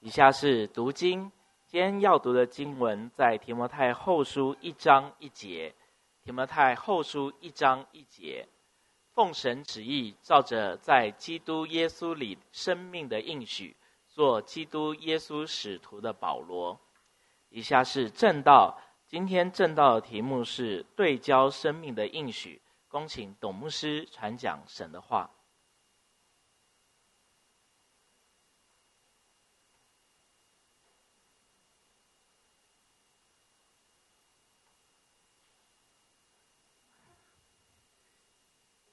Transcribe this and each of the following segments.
以下是读经，今天要读的经文在提摩太后书一章一节。提摩太后书一章一节，奉神旨意，照着在基督耶稣里生命的应许，做基督耶稣使徒的保罗。以下是正道，今天正道的题目是对焦生命的应许。恭请董牧师传讲神的话。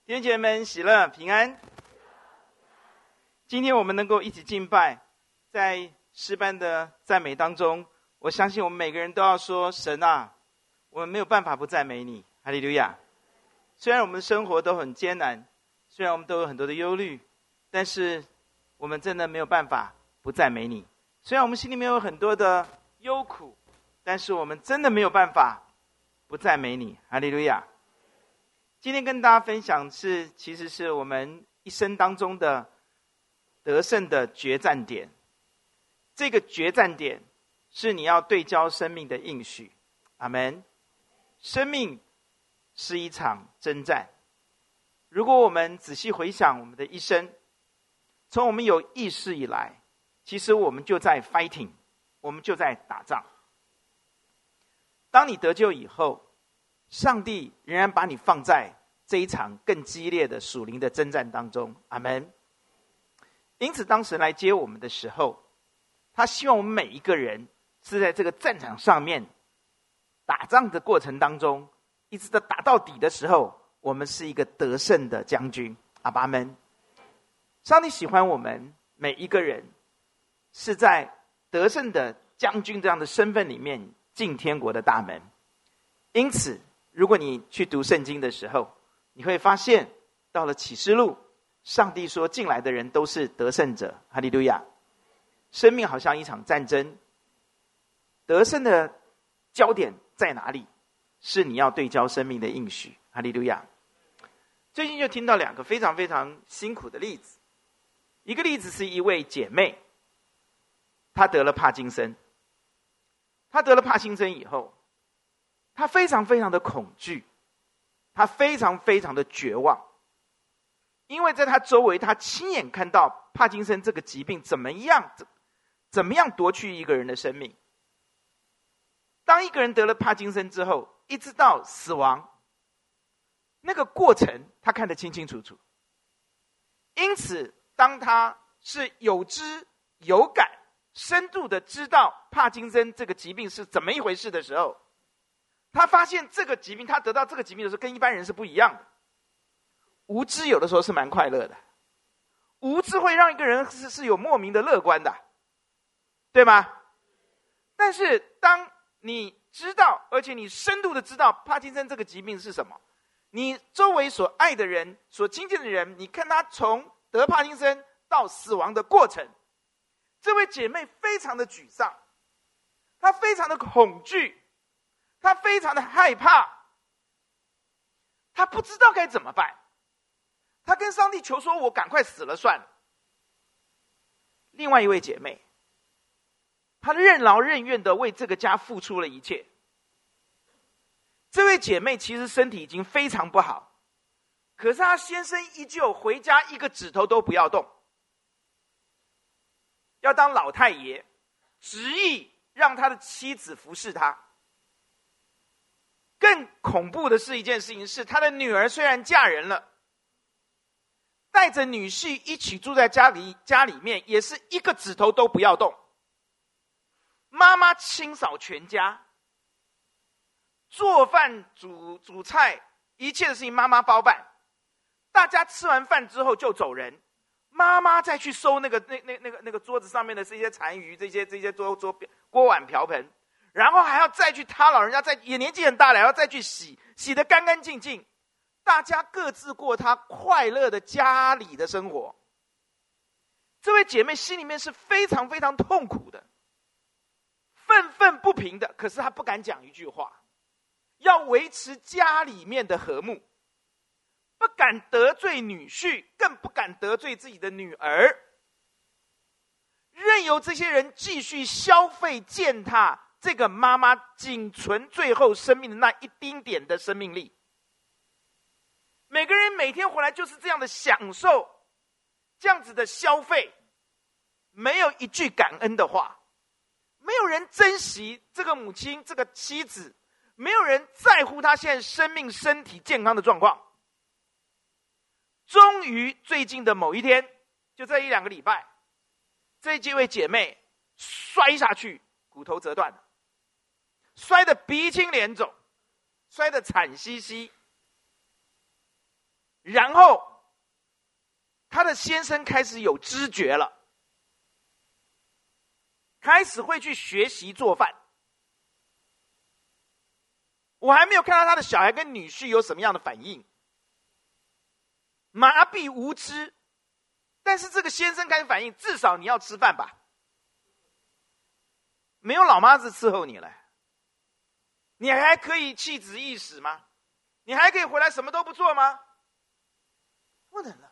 弟兄姐妹们，喜乐平安。今天我们能够一起敬拜，在诗班的赞美当中，我相信我们每个人都要说：“神啊，我们没有办法不赞美你。”哈利路亚。虽然我们的生活都很艰难，虽然我们都有很多的忧虑，但是我们真的没有办法不赞美你。虽然我们心里面有很多的忧苦，但是我们真的没有办法不赞美你。哈利路亚。今天跟大家分享是，其实是我们一生当中的得胜的决战点。这个决战点是你要对焦生命的应许。阿门。生命是一场征战。如果我们仔细回想我们的一生，从我们有意识以来，其实我们就在 fighting，我们就在打仗。当你得救以后，上帝仍然把你放在这一场更激烈的属灵的征战当中，阿门。因此，当神来接我们的时候，他希望我们每一个人是在这个战场上面打仗的过程当中，一直到打到底的时候，我们是一个得胜的将军，阿爸们。上帝喜欢我们每一个人是在得胜的将军这样的身份里面进天国的大门，因此。如果你去读圣经的时候，你会发现，到了启示录，上帝说进来的人都是得胜者，哈利路亚。生命好像一场战争，得胜的焦点在哪里？是你要对焦生命的应许，哈利路亚。最近就听到两个非常非常辛苦的例子，一个例子是一位姐妹，她得了帕金森，她得了帕金森以后。他非常非常的恐惧，他非常非常的绝望，因为在他周围，他亲眼看到帕金森这个疾病怎么样，怎么样夺去一个人的生命。当一个人得了帕金森之后，一直到死亡，那个过程他看得清清楚楚。因此，当他是有知有感、深度的知道帕金森这个疾病是怎么一回事的时候，他发现这个疾病，他得到这个疾病的时候，跟一般人是不一样的。无知有的时候是蛮快乐的，无知会让一个人是是有莫名的乐观的，对吗？但是当你知道，而且你深度的知道帕金森这个疾病是什么，你周围所爱的人、所亲近的人，你看他从得帕金森到死亡的过程，这位姐妹非常的沮丧，她非常的恐惧。他非常的害怕，他不知道该怎么办。他跟上帝求说：“我赶快死了算了。”另外一位姐妹，她任劳任怨的为这个家付出了一切。这位姐妹其实身体已经非常不好，可是她先生依旧回家一个指头都不要动，要当老太爷，执意让他的妻子服侍他。更恐怖的是一件事情是，他的女儿虽然嫁人了，带着女婿一起住在家里，家里面也是一个指头都不要动。妈妈清扫全家，做饭、煮煮菜，一切的事情妈妈包办。大家吃完饭之后就走人，妈妈再去收那个那那那个那个桌子上面的这些残余，这些这些桌桌锅碗瓢盆。然后还要再去，他老人家再也年纪很大了，还要再去洗，洗得干干净净。大家各自过他快乐的家里的生活。这位姐妹心里面是非常非常痛苦的，愤愤不平的。可是她不敢讲一句话，要维持家里面的和睦，不敢得罪女婿，更不敢得罪自己的女儿。任由这些人继续消费践踏这个妈妈仅存最后生命的那一丁点的生命力。每个人每天回来就是这样的享受，这样子的消费，没有一句感恩的话，没有人珍惜这个母亲、这个妻子，没有人在乎她现在生命、身体健康的状况。终于，最近的某一天，就这一两个礼拜，这几位姐妹摔下去，骨头折断了，摔得鼻青脸肿，摔得惨兮兮。然后，她的先生开始有知觉了，开始会去学习做饭。我还没有看到他的小孩跟女婿有什么样的反应。麻痹无知，但是这个先生开始反应，至少你要吃饭吧？没有老妈子伺候你了，你还可以弃子易死吗？你还可以回来什么都不做吗？不能了，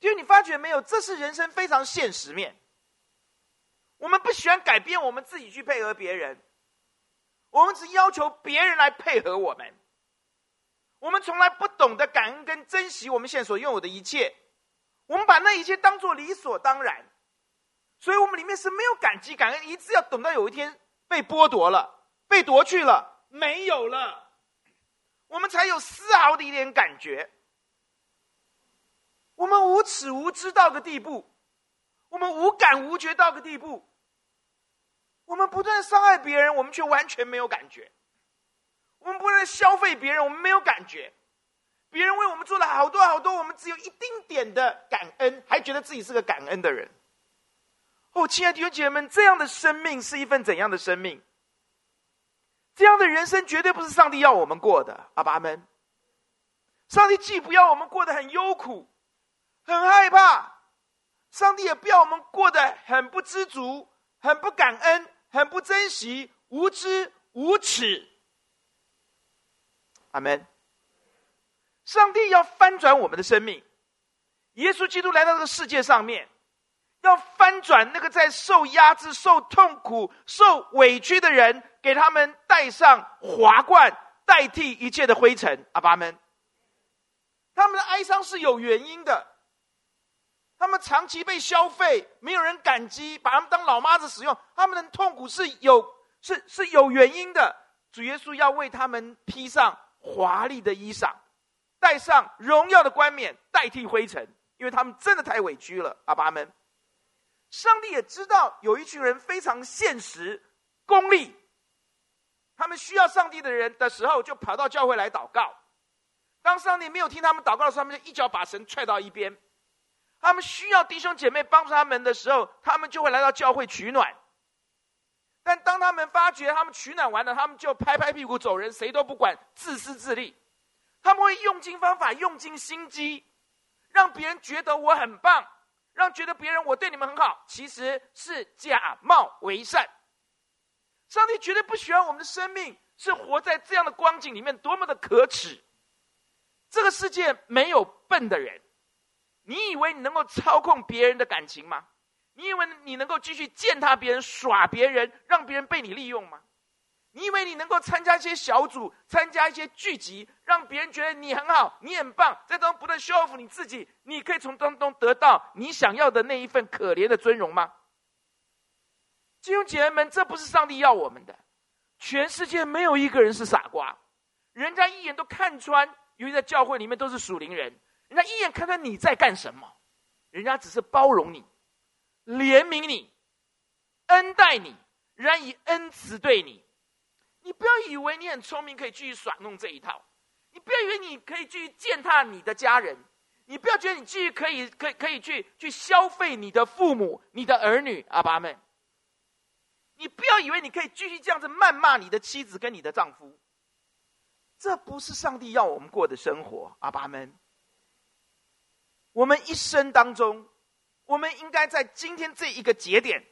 因为你发觉没有，这是人生非常现实面。我们不喜欢改变，我们自己去配合别人，我们只要求别人来配合我们。我们从来不懂得感恩跟珍惜我们现在所拥有的一切，我们把那一切当做理所当然，所以我们里面是没有感激感恩，一直要等到有一天被剥夺了、被夺去了、没有了，我们才有丝毫的一点感觉。我们无耻无知到个地步，我们无感无觉到个地步，我们不断伤害别人，我们却完全没有感觉。我们不能消费别人，我们没有感觉。别人为我们做了好多好多，我们只有一丁点的感恩，还觉得自己是个感恩的人。哦，亲爱的弟兄姐妹们，这样的生命是一份怎样的生命？这样的人生绝对不是上帝要我们过的，阿爸们。上帝既不要我们过得很忧苦、很害怕，上帝也不要我们过得很不知足、很不感恩、很不珍惜、无知无耻。阿门。上帝要翻转我们的生命，耶稣基督来到这个世界上面，要翻转那个在受压制、受痛苦、受委屈的人，给他们戴上华冠，代替一切的灰尘。阿爸们，他们的哀伤是有原因的，他们长期被消费，没有人感激，把他们当老妈子使用，他们的痛苦是有是是有原因的。主耶稣要为他们披上。华丽的衣裳，戴上荣耀的冠冕，代替灰尘，因为他们真的太委屈了。阿爸们，上帝也知道有一群人非常现实、功利，他们需要上帝的人的时候，就跑到教会来祷告。当上帝没有听他们祷告的时候，他们就一脚把神踹到一边。他们需要弟兄姐妹帮助他们的时候，他们就会来到教会取暖。但当他们发觉他们取暖完了，他们就拍拍屁股走人，谁都不管，自私自利。他们会用尽方法，用尽心机，让别人觉得我很棒，让觉得别人我对你们很好，其实是假冒为善。上帝绝对不喜欢我们的生命是活在这样的光景里面，多么的可耻！这个世界没有笨的人，你以为你能够操控别人的感情吗？你以为你能够继续践踏别人、耍别人，让别人被你利用吗？你以为你能够参加一些小组、参加一些聚集，让别人觉得你很好、你很棒，在当中不断修复你自己，你可以从当中得到你想要的那一份可怜的尊荣吗？弟兄姐妹们，这不是上帝要我们的。全世界没有一个人是傻瓜，人家一眼都看穿，由于在教会里面都是属灵人，人家一眼看穿你在干什么，人家只是包容你。怜悯你，恩待你，仍然以恩慈对你。你不要以为你很聪明，可以继续耍弄这一套。你不要以为你可以继续践踏你的家人。你不要觉得你继续可以、可以、可以去去消费你的父母、你的儿女。阿爸们，你不要以为你可以继续这样子谩骂你的妻子跟你的丈夫。这不是上帝要我们过的生活。阿爸们，我们一生当中。我们应该在今天这一个节点，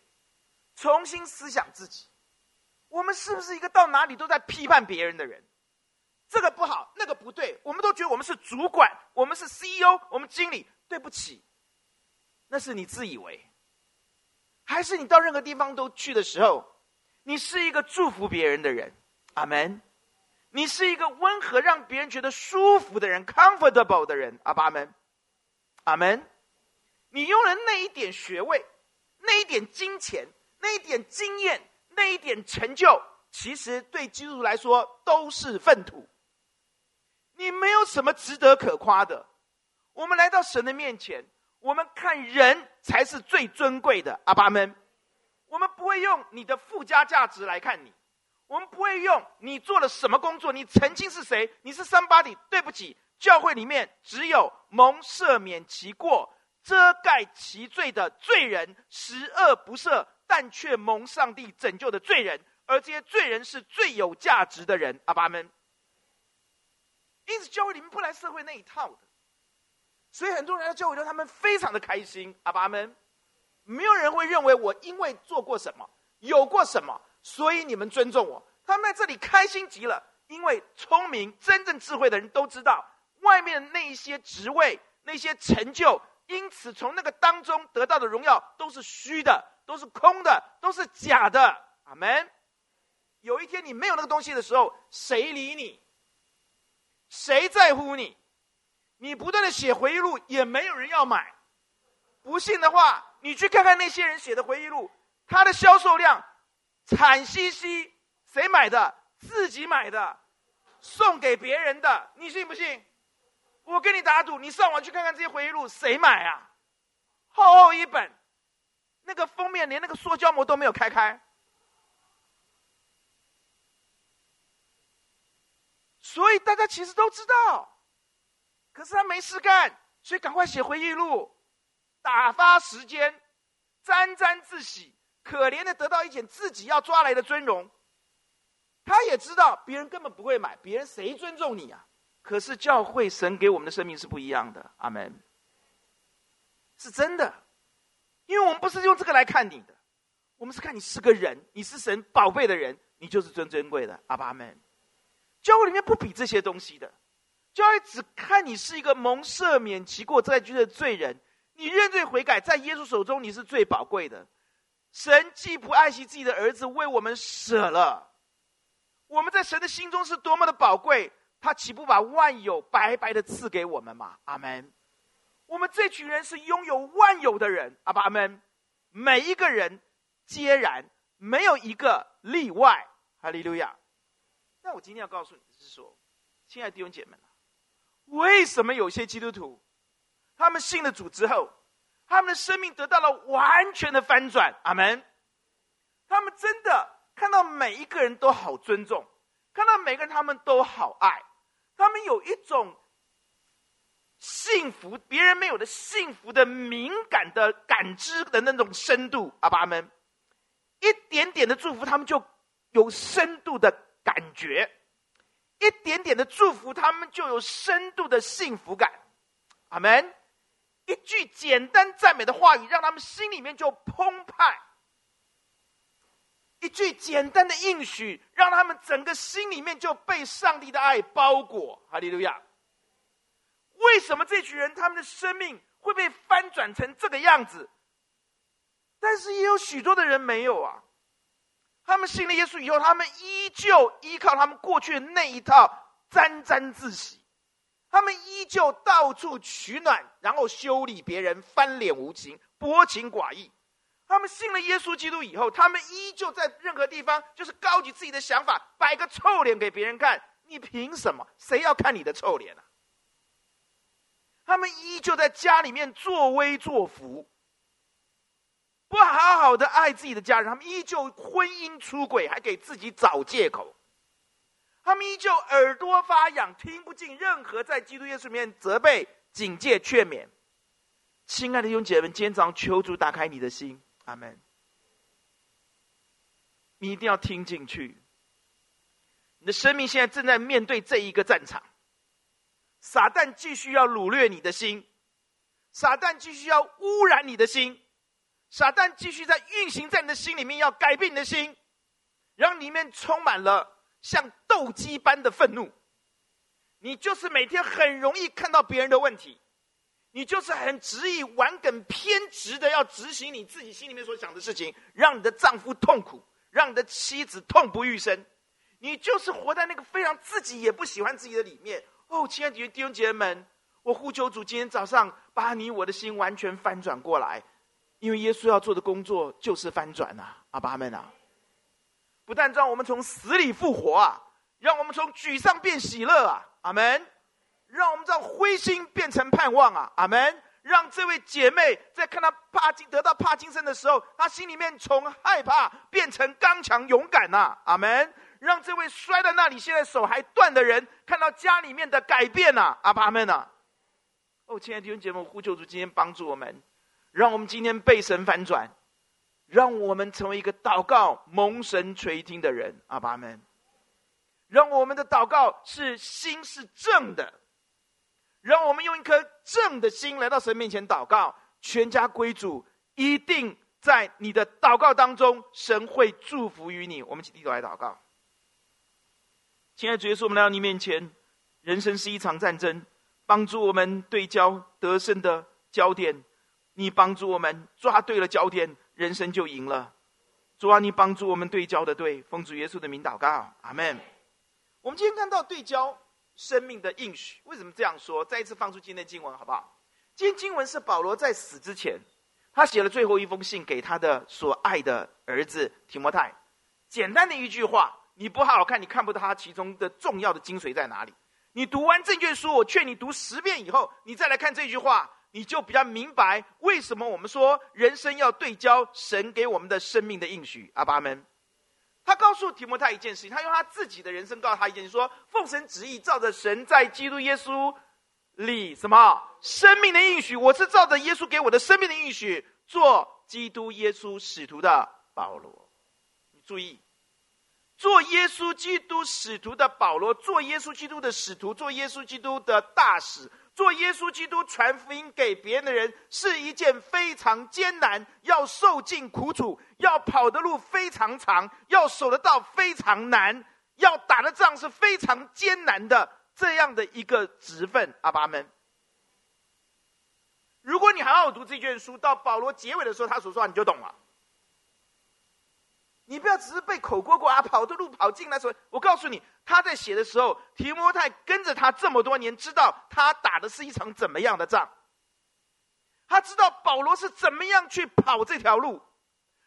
重新思想自己：我们是不是一个到哪里都在批判别人的人？这个不好，那个不对，我们都觉得我们是主管，我们是 CEO，我们经理。对不起，那是你自以为。还是你到任何地方都去的时候，你是一个祝福别人的人？阿门。你是一个温和让别人觉得舒服的人，comfortable 的人。阿爸们，阿门。你用了那一点学位，那一点金钱，那一点经验，那一点成就，其实对基督徒来说都是粪土。你没有什么值得可夸的。我们来到神的面前，我们看人才是最尊贵的。阿爸们，我们不会用你的附加价值来看你。我们不会用你做了什么工作，你曾经是谁？你是 somebody？对不起，教会里面只有蒙赦免其过、遮盖其罪的罪人，十恶不赦，但却蒙上帝拯救的罪人，而这些罪人是最有价值的人。阿爸们，因此教会里面不来社会那一套的，所以很多人来教会，他们非常的开心。阿爸们，没有人会认为我因为做过什么，有过什么。所以你们尊重我，他们在这里开心极了，因为聪明、真正智慧的人都知道，外面的那些职位、那些成就，因此从那个当中得到的荣耀都是虚的，都是空的，都是假的。阿门。有一天你没有那个东西的时候，谁理你？谁在乎你？你不断的写回忆录，也没有人要买。不信的话，你去看看那些人写的回忆录，他的销售量。惨兮兮，谁买的？自己买的，送给别人的，你信不信？我跟你打赌，你上网去看看这些回忆录，谁买啊？厚厚一本，那个封面连那个塑胶膜都没有开开。所以大家其实都知道，可是他没事干，所以赶快写回忆录，打发时间，沾沾自喜。可怜的得到一点自己要抓来的尊荣，他也知道别人根本不会买，别人谁尊重你啊？可是教会神给我们的生命是不一样的，阿门。是真的，因为我们不是用这个来看你的，我们是看你是个人，你是神宝贝的人，你就是尊尊贵的，阿爸阿门。教会里面不比这些东西的，教会只看你是一个蒙赦免其过在居的罪人，你认罪悔改，在耶稣手中你是最宝贵的。神既不爱惜自己的儿子，为我们舍了，我们在神的心中是多么的宝贵，他岂不把万有白白的赐给我们吗？阿门。我们这群人是拥有万有的人，阿爸阿门。每一个人皆然，没有一个例外。哈利路亚。但我今天要告诉你的是说，亲爱的弟兄姐妹，为什么有些基督徒，他们信了主之后，他们的生命得到了完全的翻转，阿门。他们真的看到每一个人都好尊重，看到每个人他们都好爱，他们有一种幸福，别人没有的幸福的敏感的感知的那种深度，阿爸们，一点点的祝福，他们就有深度的感觉；一点点的祝福，他们就有深度的幸福感，阿门。一句简单赞美的话语，让他们心里面就澎湃；一句简单的应许，让他们整个心里面就被上帝的爱包裹。哈利路亚！为什么这群人他们的生命会被翻转成这个样子？但是也有许多的人没有啊。他们信了耶稣以后，他们依旧依靠他们过去的那一套，沾沾自喜。他们依旧到处取暖，然后修理别人，翻脸无情，薄情寡义。他们信了耶稣基督以后，他们依旧在任何地方就是高举自己的想法，摆个臭脸给别人看。你凭什么？谁要看你的臭脸啊？他们依旧在家里面作威作福，不好好的爱自己的家人。他们依旧婚姻出轨，还给自己找借口。他们依旧耳朵发痒，听不进任何在基督耶稣里面责备、警戒、劝勉。亲爱的弟兄姐妹们，今天早上求主打开你的心，阿门。你一定要听进去。你的生命现在正在面对这一个战场，撒旦继续要掳掠你的心，撒旦继续要污染你的心，撒旦继续在运行在你的心里面，要改变你的心，让里面充满了。像斗鸡般的愤怒，你就是每天很容易看到别人的问题，你就是很执意、顽梗、偏执的要执行你自己心里面所想的事情，让你的丈夫痛苦，让你的妻子痛不欲生。你就是活在那个非常自己也不喜欢自己的里面。哦，亲爱的弟兄姐妹们，我呼求主，今天早上把你我的心完全翻转过来，因为耶稣要做的工作就是翻转呐、阿爸们啊！不但让我们从死里复活啊，让我们从沮丧变喜乐啊，阿门！让我们从灰心变成盼望啊，阿门！让这位姐妹在看到帕金得到帕金森的时候，她心里面从害怕变成刚强勇敢呐、阿门！让这位摔在那里现在手还断的人看到家里面的改变呐、阿爸们呐！哦，亲爱的弟兄姐妹，呼求主今天帮助我们，让我们今天被神反转。让我们成为一个祷告蒙神垂听的人，阿爸们。让我们的祷告是心是正的，让我们用一颗正的心来到神面前祷告，全家归主，一定在你的祷告当中，神会祝福于你。我们一起低头来祷告。亲爱的主耶稣，我们来到你面前，人生是一场战争，帮助我们对焦得胜的焦点，你帮助我们抓对了焦点。人生就赢了，主啊，你帮助我们对焦的对，奉主耶稣的名祷告，阿门。我们今天看到对焦生命的应许，为什么这样说？再一次放出今天的经文好不好？今天经文是保罗在死之前，他写了最后一封信给他的所爱的儿子提摩太。简单的一句话，你不好好看，你看不到他其中的重要的精髓在哪里。你读完这卷书，我劝你读十遍以后，你再来看这句话。你就比较明白为什么我们说人生要对焦神给我们的生命的应许。阿爸们，他告诉提摩太一件事情，他用他自己的人生告诉他一件事，说奉神旨意，照着神在基督耶稣里什么生命的应许，我是照着耶稣给我的生命的应许做基督耶稣使徒的保罗。你注意，做耶稣基督使徒的保罗，做耶稣基督的使徒，做耶稣基督的大使。做耶稣基督传福音给别人的人是一件非常艰难，要受尽苦楚，要跑的路非常长，要守的道非常难，要打的仗是非常艰难的这样的一个职分。阿爸们，如果你好好读这卷书，到保罗结尾的时候，他所说话你就懂了。你不要只是被口锅锅啊，跑的路跑进来说，我告诉你，他在写的时候，提摩太跟着他这么多年，知道他打的是一场怎么样的仗。他知道保罗是怎么样去跑这条路，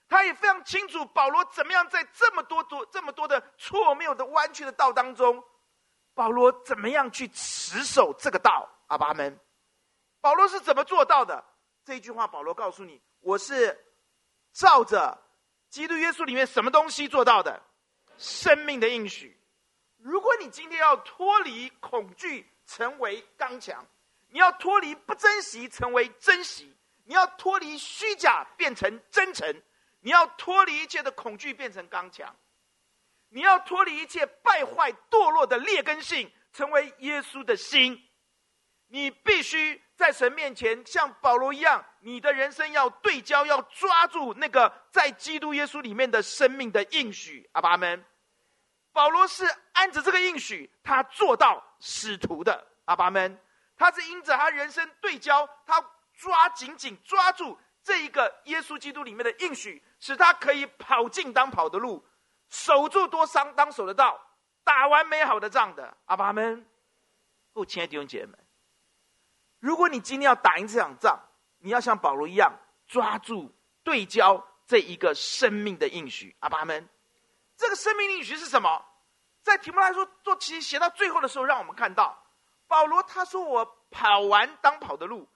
他也非常清楚保罗怎么样在这么多多这么多的错谬的弯曲的道当中，保罗怎么样去持守这个道。阿爸们，保罗是怎么做到的？这一句话，保罗告诉你，我是照着。基督耶稣里面什么东西做到的？生命的应许。如果你今天要脱离恐惧，成为刚强；你要脱离不珍惜，成为珍惜；你要脱离虚假，变成真诚；你要脱离一切的恐惧，变成刚强；你要脱离一切败坏堕落的劣根性，成为耶稣的心。你必须在神面前像保罗一样，你的人生要对焦，要抓住那个在基督耶稣里面的生命的应许。阿爸们，保罗是按着这个应许，他做到使徒的。阿爸们，他是因着他人生对焦，他抓紧紧抓住这一个耶稣基督里面的应许，使他可以跑尽当跑的路，守住多伤当守的道，打完美好的仗的。阿爸们，哦，亲爱的弟兄姐妹们。如果你今天要打赢这场仗，你要像保罗一样抓住对焦这一个生命的应许。阿爸们，这个生命应许是什么？在题目来说做其实写到最后的时候，让我们看到保罗他说：“我跑完当跑的路，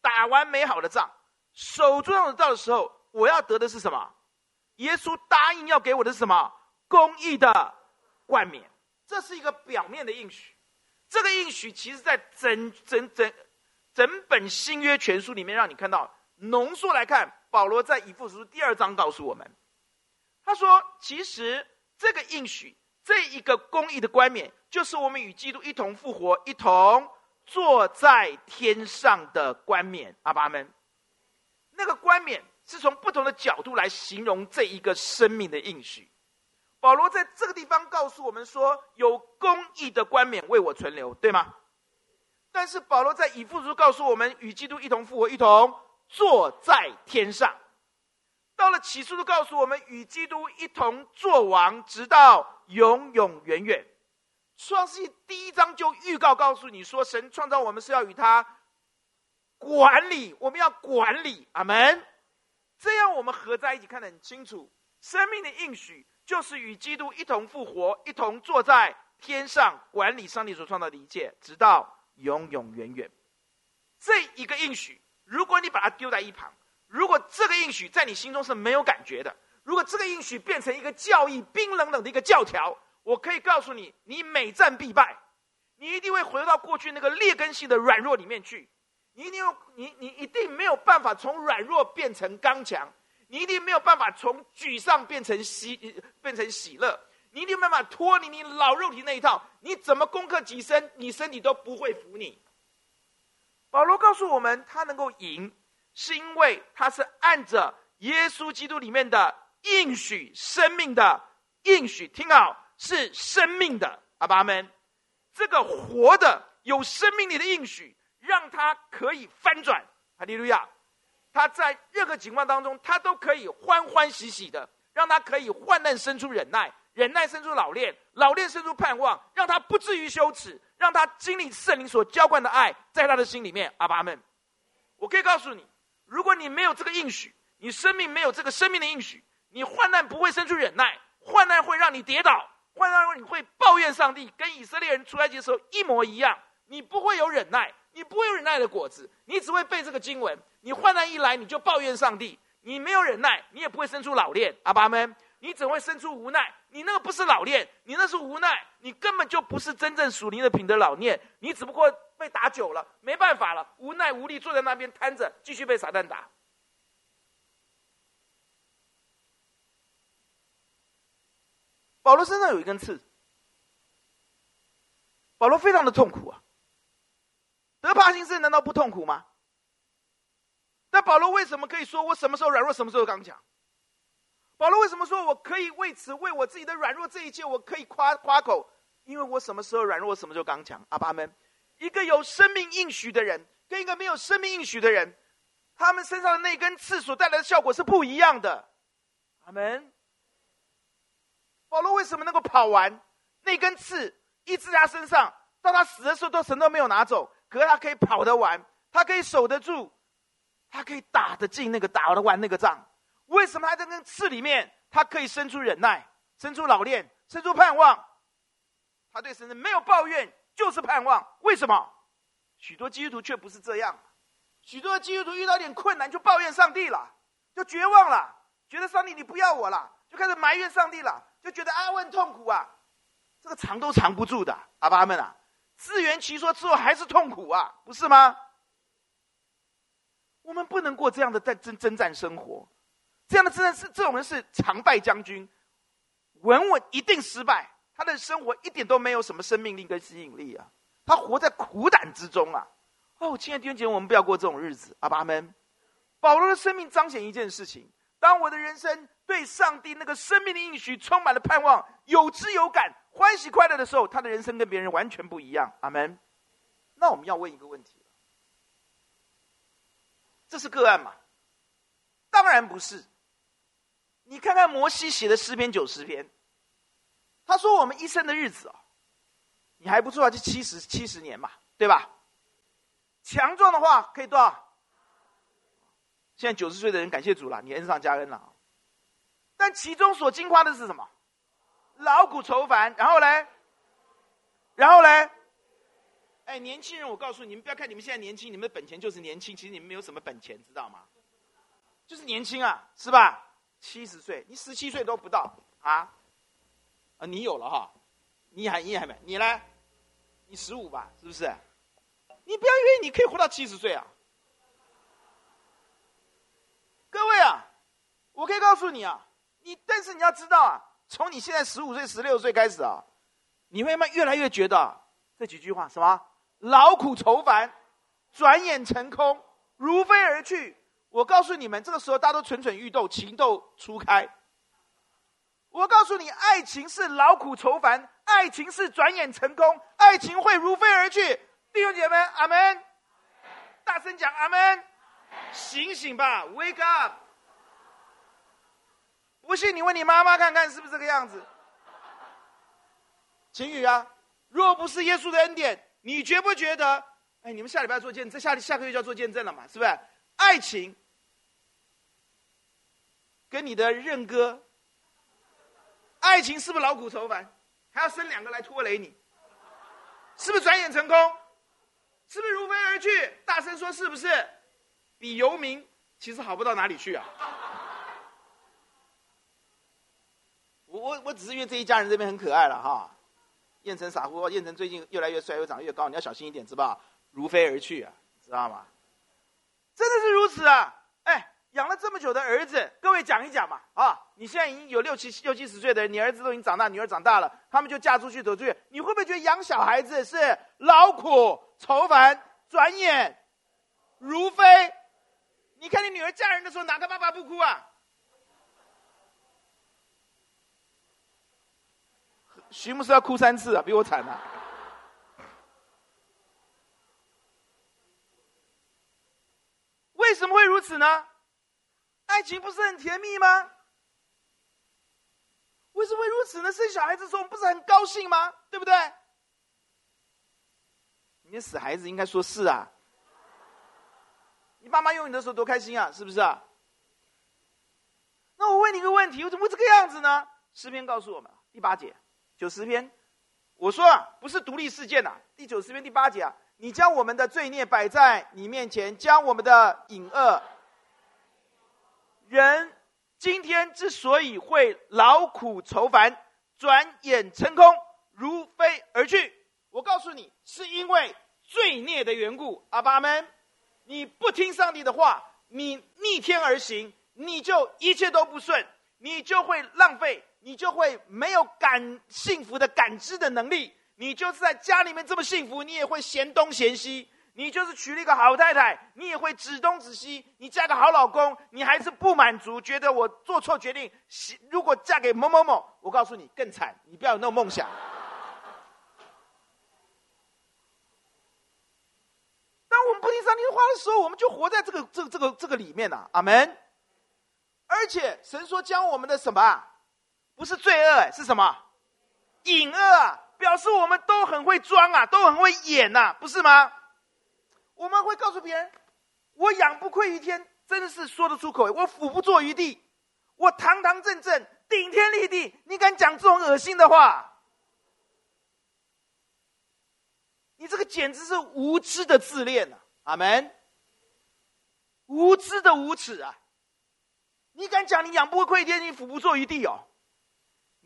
打完美好的仗，守住这样的道的时候，我要得的是什么？耶稣答应要给我的是什么？公义的冠冕。这是一个表面的应许。这个应许其实在整整整。”整本新约全书里面，让你看到浓缩来看，保罗在以弗书第二章告诉我们，他说：“其实这个应许，这一个公义的冠冕，就是我们与基督一同复活，一同坐在天上的冠冕。”阿爸们，那个冠冕是从不同的角度来形容这一个生命的应许。保罗在这个地方告诉我们说：“有公义的冠冕为我存留，对吗？”但是保罗在以弗所告诉我们，与基督一同复活，一同坐在天上。到了启示录告诉我们，与基督一同作王，直到永永远远。创世纪第一章就预告告诉你说，神创造我们是要与他管理，我们要管理。阿门。这样我们合在一起看得很清楚，生命的应许就是与基督一同复活，一同坐在天上管理上帝所创造的一切，直到永永远远。这一个应许，如果你把它丢在一旁，如果这个应许在你心中是没有感觉的，如果这个应许变成一个教义，冰冷冷的一个教条。我可以告诉你，你每战必败，你一定会回到过去那个劣根性的软弱里面去。你一定有，你你一定没有办法从软弱变成刚强，你一定没有办法从沮丧变成喜变成喜乐，你一定没办法脱离你老肉体那一套。你怎么攻克己身，你身体都不会服你。保罗告诉我们，他能够赢，是因为他是按着耶稣基督里面的应许生命的应许。听好。是生命的阿爸们，这个活的有生命力的应许，让他可以翻转。哈利路亚！他在任何情况当中，他都可以欢欢喜喜的，让他可以患难生出忍耐，忍耐生出老练，老练生出盼望，让他不至于羞耻，让他经历圣灵所浇灌的爱，在他的心里面。阿爸们，我可以告诉你，如果你没有这个应许，你生命没有这个生命的应许，你患难不会生出忍耐，患难会让你跌倒。患难会，你会抱怨上帝，跟以色列人出埃及的时候一模一样。你不会有忍耐，你不会有忍耐的果子，你只会背这个经文。你患难一来，你就抱怨上帝，你没有忍耐，你也不会生出老练。阿爸们，你只会生出无奈。你那个不是老练，你那是无奈，你根本就不是真正属灵的品德老练。你只不过被打久了，没办法了，无奈无力，坐在那边瘫着，继续被撒旦打。保罗身上有一根刺，保罗非常的痛苦啊。德帕金森难道不痛苦吗？但保罗为什么可以说我什么时候软弱，什么时候刚强？保罗为什么说我可以为此为我自己的软弱这一切，我可以夸夸口？因为我什么时候软弱，什么时候刚强。阿爸们，一个有生命应许的人，跟一个没有生命应许的人，他们身上的那根刺所带来的效果是不一样的。阿门。保罗为什么能够跑完？那根刺一直在他身上，到他死的时候都神都没有拿走。可是他可以跑得完，他可以守得住，他可以打得进那个打得完那个仗。为什么他在那刺里面，他可以生出忍耐，生出老练，生出盼望？他对神没有抱怨，就是盼望。为什么？许多基督徒却不是这样。许多基督徒遇到点困难就抱怨上帝了，就绝望了，觉得上帝你不要我了，就开始埋怨上帝了。就觉得啊，我很痛苦啊，这个藏都藏不住的，阿爸们啊，自圆其说之后还是痛苦啊，不是吗？我们不能过这样的在征征战生活，这样的征战是这种人是常败将军，稳稳一定失败，他的生活一点都没有什么生命力跟吸引力啊，他活在苦胆之中啊。哦，亲爱的弟兄姐妹，我们不要过这种日子，阿爸们。保罗的生命彰显一件事情。当我的人生对上帝那个生命的应许充满了盼望，有知有感，欢喜快乐的时候，他的人生跟别人完全不一样。阿门。那我们要问一个问题：这是个案吗？当然不是。你看看摩西写的诗篇九十篇，他说我们一生的日子啊，你还不错啊，就七十七十年嘛，对吧？强壮的话可以多少？现在九十岁的人，感谢主了，你恩上加恩了。但其中所惊夸的是什么？劳苦愁烦，然后嘞？然后嘞？哎，年轻人，我告诉，你们不要看你们现在年轻，你们的本钱就是年轻，其实你们没有什么本钱，知道吗？就是年轻啊，是吧？七十岁，你十七岁都不到啊？啊，你有了哈？你还你还没？你呢？你十五吧，是不是？你不要以为你可以活到七十岁啊！各位啊，我可以告诉你啊，你但是你要知道啊，从你现在十五岁、十六岁开始啊，你会慢慢越来越觉得这几句话什么劳苦愁烦，转眼成空，如飞而去。我告诉你们，这个时候大家都蠢蠢欲动，情窦初开。我告诉你，爱情是劳苦愁烦，爱情是转眼成功，爱情会如飞而去。弟兄姐妹，阿门！大声讲阿门！醒醒吧，Wake up！不信你问你妈妈看看是不是这个样子？晴雨啊，若不是耶稣的恩典，你觉不觉得？哎，你们下礼拜做见证，这下下个月就要做见证了嘛，是不是？爱情跟你的认哥，爱情是不是劳苦愁烦？还要生两个来拖累你？是不是转眼成功？是不是如飞而去？大声说是不是？比游民其实好不到哪里去啊！我我我只是因为这一家人这边很可爱了哈。燕城傻乎，乎，燕城最近越来越帅，又长得越高，你要小心一点，知道如飞而去啊，知道吗？真的是如此啊！哎，养了这么久的儿子，各位讲一讲嘛啊！你现在已经有六七六七十岁的人，你儿子都已经长大，女儿长大了，他们就嫁出去走出去，你会不会觉得养小孩子是劳苦愁烦？转眼如飞。你看你女儿嫁人的时候，哪个爸爸不哭啊？徐牧师要哭三次啊，比我惨啊！为什么会如此呢？爱情不是很甜蜜吗？为什么会如此呢？生小孩子的时候，我们不是很高兴吗？对不对？你的死孩子应该说是啊。你爸妈用你的时候多开心啊，是不是啊？那我问你一个问题，为什么会这个样子呢？诗篇告诉我们，第八节。九十篇，我说啊，不是独立事件呐、啊。第九十篇第八节啊，你将我们的罪孽摆在你面前，将我们的隐恶。人今天之所以会劳苦愁烦，转眼成空，如飞而去，我告诉你，是因为罪孽的缘故。阿爸们，你不听上帝的话，你逆天而行，你就一切都不顺，你就会浪费。你就会没有感幸福的感知的能力。你就是在家里面这么幸福，你也会嫌东嫌西。你就是娶了一个好太太，你也会指东指西。你嫁个好老公，你还是不满足，觉得我做错决定。如果嫁给某某某，我告诉你更惨。你不要有那种梦想。当我们不听上帝的话的时候，我们就活在这个这个这个这个里面呐、啊。阿门。而且神说将我们的什么？不是罪恶，是什么？隐恶啊！表示我们都很会装啊，都很会演呐、啊，不是吗？我们会告诉别人：“我仰不愧于天，真的是说得出口；我俯不坐于地，我堂堂正正，顶天立地。”你敢讲这种恶心的话？你这个简直是无知的自恋啊！阿门。无知的无耻啊！你敢讲你仰不愧于天，你俯不坐于地哦？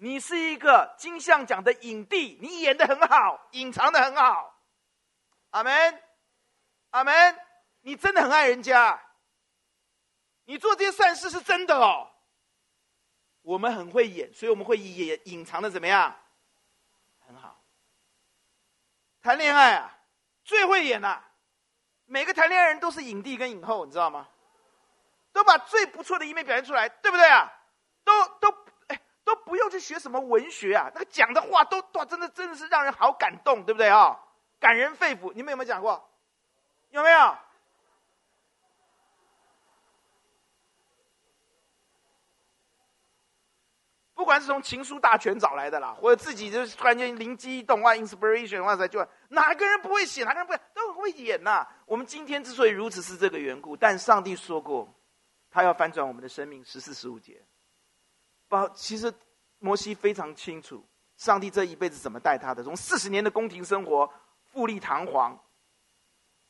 你是一个金像奖的影帝，你演得很好，隐藏得很好。阿门，阿门。你真的很爱人家，你做这些善事是真的哦。我们很会演，所以我们会演隐藏的怎么样？很好。谈恋爱啊，最会演了。每个谈恋爱人都是影帝跟影后，你知道吗？都把最不错的一面表现出来，对不对啊？都都。都不用去学什么文学啊，那个讲的话都都真的真的是让人好感动，对不对啊、感人肺腑。你们有没有讲过？有没有？不管是从情书大全找来的啦，或者自己就是突然间灵机一动，哇，inspiration，哇塞，就哪个人不会写，哪个人不会，都很会演呐、我们今天之所以如此，是这个缘故。但上帝说过，他要翻转我们的生命，十四、十五节。其实，摩西非常清楚，上帝这一辈子怎么带他的。从四十年的宫廷生活，富丽堂皇，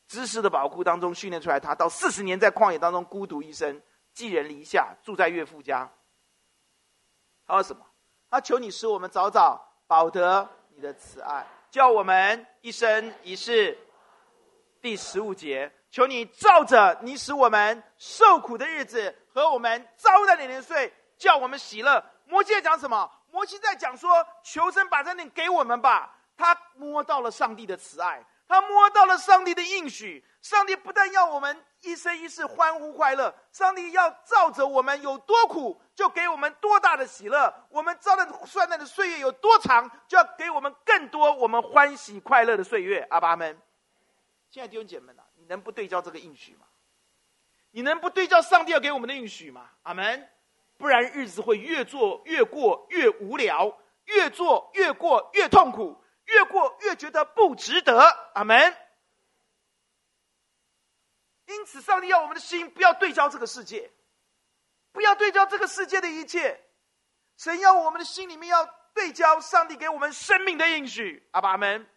知识的宝库当中训练出来他，到四十年在旷野当中孤独一生，寄人篱下，住在岳父家。他说什么？他求你使我们早早保得你的慈爱，叫我们一生一世。第十五节，求你照着你使我们受苦的日子和我们遭难的年岁。叫我们喜乐。摩西在讲什么？摩西在讲说：求神把这点给我们吧。他摸到了上帝的慈爱，他摸到了上帝的应许。上帝不但要我们一生一世欢呼快乐，上帝要照着我们有多苦，就给我们多大的喜乐。我们遭的患难的岁月有多长，就要给我们更多我们欢喜快乐的岁月。阿爸们，亲爱的弟兄姐妹们啊，你能不对焦这个应许吗？你能不对焦上帝要给我们的应许吗？阿门。不然日子会越做越过越无聊，越做越过越痛苦，越过越觉得不值得。阿门。因此，上帝要我们的心不要对焦这个世界，不要对焦这个世界的一切。神要我们的心里面要对焦上帝给我们生命的应许。阿爸阿门。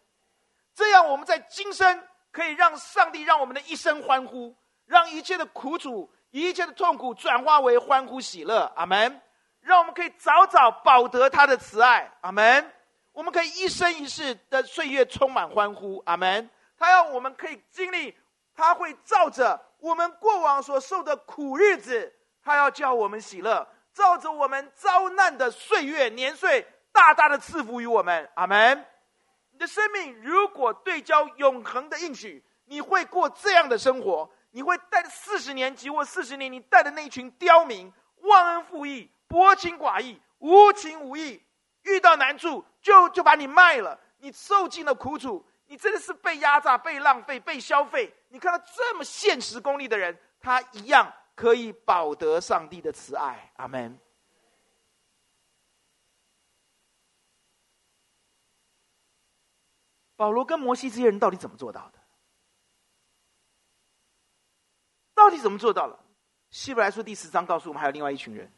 这样，我们在今生可以让上帝让我们的一生欢呼，让一切的苦楚。一切的痛苦转化为欢呼喜乐，阿门。让我们可以早早保得他的慈爱，阿门。我们可以一生一世的岁月充满欢呼，阿门。他要我们可以经历，他会照着我们过往所受的苦日子，他要叫我们喜乐，照着我们遭难的岁月年岁，大大的赐福于我们，阿门。你的生命如果对焦永恒的应许，你会过这样的生活。你会带着四十年，及或四十年，你带的那一群刁民，忘恩负义、薄情寡义、无情无义，遇到难处就就把你卖了，你受尽了苦楚，你真的是被压榨、被浪费、被消费。你看到这么现实功利的人，他一样可以保得上帝的慈爱。阿门。保罗跟摩西这些人到底怎么做到的？到底怎么做到了？希伯来书第十章告诉我们，还有另外一群人。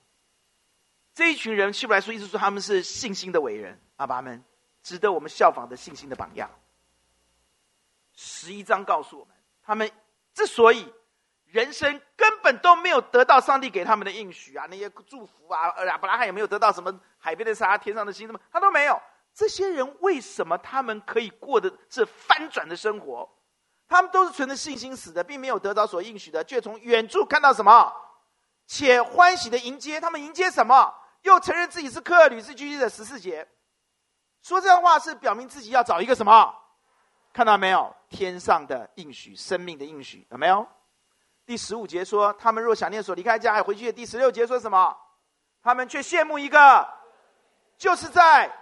这一群人，希伯来书一直说他们是信心的伟人，阿爸们，值得我们效仿的信心的榜样。十一章告诉我们，他们之所以人生根本都没有得到上帝给他们的应许啊，那些祝福啊，亚伯拉罕也没有得到什么海边的沙、天上的星，什么他都没有。这些人为什么他们可以过的是翻转的生活？他们都是存着信心死的，并没有得到所应许的，却从远处看到什么，且欢喜的迎接。他们迎接什么？又承认自己是客旅，是居居的十四节。说这样话是表明自己要找一个什么？看到没有？天上的应许，生命的应许，有没有？第十五节说，他们若想念所离开家还回去。第十六节说什么？他们却羡慕一个，就是在。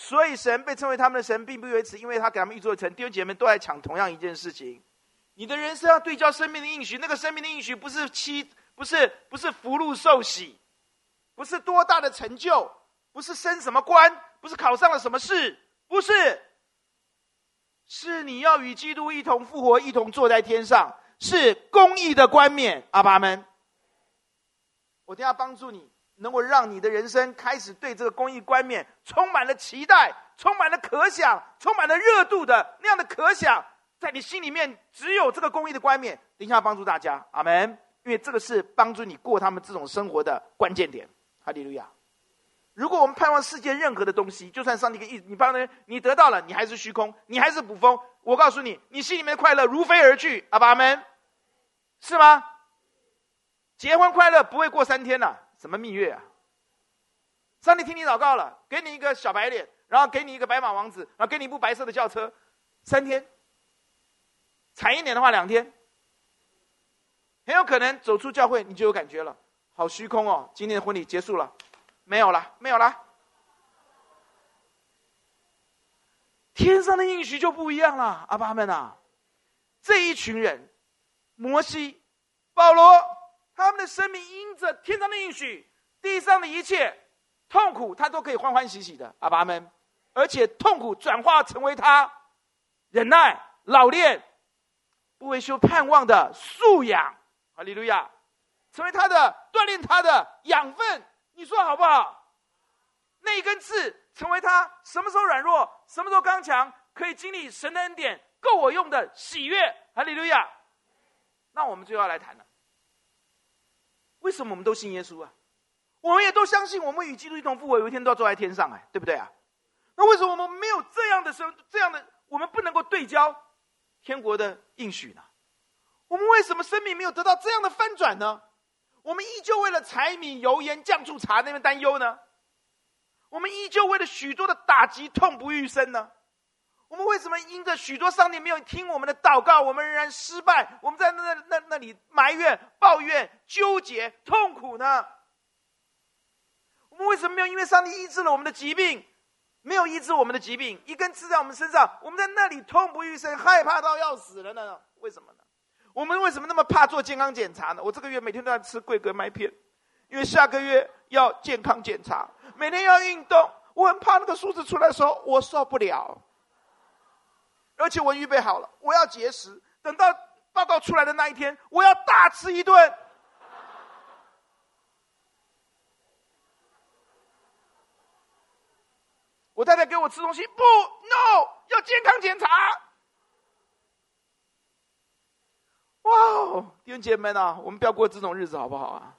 所以神被称为他们的神，并不为此，因为他给他们预做成。弟兄姐妹都在抢同样一件事情。你的人生要对焦生命的应许，那个生命的应许不是妻，不是不是福禄寿喜，不是多大的成就，不是升什么官，不是考上了什么事，不是，是你要与基督一同复活，一同坐在天上，是公义的冠冕。阿爸们，我等下帮助你。能够让你的人生开始对这个公益冠冕充满了期待，充满了可想，充满了热度的那样的可想，在你心里面只有这个公益的冠冕。等一下帮助大家，阿门。因为这个是帮助你过他们这种生活的关键点。哈利路亚。如果我们盼望世界任何的东西，就算上帝给你，你帮人，你得到了，你还是虚空，你还是捕风。我告诉你，你心里面的快乐如飞而去。阿爸阿门，是吗？结婚快乐不会过三天呐、什么蜜月啊？上帝听你祷告了，给你一个小白脸，然后给你一个白马王子，然后给你一部白色的轿车，三天，惨一点的话两天，很有可能走出教会你就有感觉了，好虚空哦！今天的婚礼结束了，没有了，没有了，天上的应许就不一样了，阿爸们啊，这一群人，摩西、保罗。他们的生命因着天上的应许，地上的一切痛苦，他都可以欢欢喜喜的，阿爸们，而且痛苦转化成为他忍耐、老练、不维修盼望的素养，哈利路亚，成为他的锻炼他的养分。你说好不好？那一根刺成为他什么时候软弱，什么时候刚强，可以经历神的恩典，够我用的喜悦，哈利路亚。那我们就要来谈了。为什么我们都信耶稣啊？我们也都相信，我们与基督一同复活，有一天都要坐在天上，哎，对不对啊？那为什么我们没有这样的生，这样的我们不能够对焦天国的应许呢？我们为什么生命没有得到这样的翻转呢？我们依旧为了柴米油盐酱醋茶那边担忧呢？我们依旧为了许多的打击痛不欲生呢？我们为什么因着许多上帝没有听我们的祷告，我们仍然失败？我们在那那那里埋怨、抱怨、纠结、痛苦呢？我们为什么没有因为上帝医治了我们的疾病，没有医治我们的疾病，一根刺在我们身上，我们在那里痛不欲生，害怕到要死了呢？为什么呢？我们为什么那么怕做健康检查呢？我这个月每天都在吃桂格麦片，因为下个月要健康检查，每天要运动，我很怕那个数字出来的时候我受不了。而且我预备好了，我要节食，等到报告出来的那一天，我要大吃一顿。我太太给我吃东西，不，no，要健康检查。哇哦，弟兄姐妹们啊，我们不要过这种日子，好不好啊？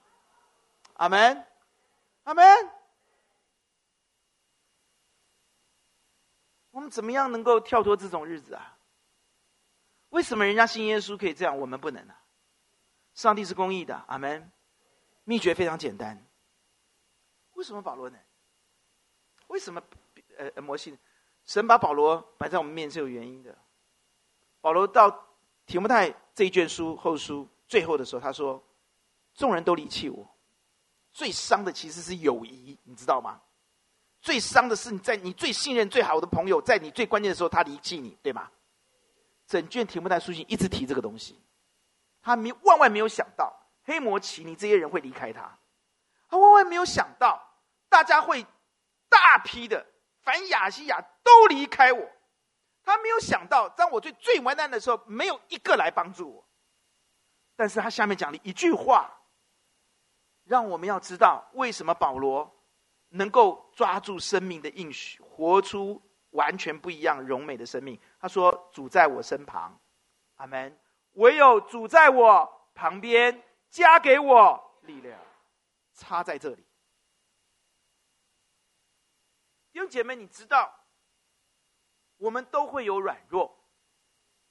阿门，阿门。我们怎么样能够跳脱这种日子啊？为什么人家信耶稣可以这样，我们不能呢？上帝是公义的，阿门。秘诀非常简单。为什么保罗呢？为什么？呃，摩西，神把保罗摆在我们面前是有原因的。保罗到提摩太这一卷书后书最后的时候，他说：“众人都离弃我，最伤的其实是友谊，你知道吗？最伤的是你在你最信任、最好的朋友，在你最关键的时候他离弃你，对吗？”整卷提目太书信一直提这个东西，他没万万没有想到黑魔奇尼这些人会离开他，他万万没有想到大家会大批的。凡亚西亚都离开我，他没有想到，当我最最完蛋的时候，没有一个来帮助我。但是他下面讲了一句话，让我们要知道为什么保罗能够抓住生命的应许，活出完全不一样荣美的生命。他说：“主在我身旁，阿门。唯有主在我旁边，加给我力量。”插在这里。弟兄姐妹，你知道，我们都会有软弱，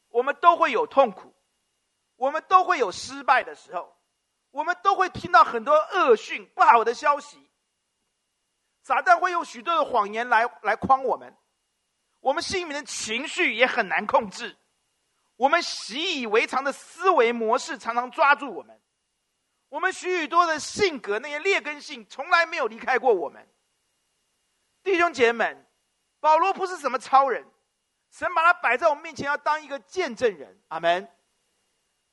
我们都会有痛苦，我们都会有失败的时候，我们都会听到很多恶讯、不好的消息。撒旦会用许多的谎言来来诓我们，我们心里面的情绪也很难控制，我们习以为常的思维模式常常抓住我们，我们许许多的性格那些劣根性从来没有离开过我们。弟兄姐妹们，保罗不是什么超人，神把他摆在我们面前，要当一个见证人。阿门。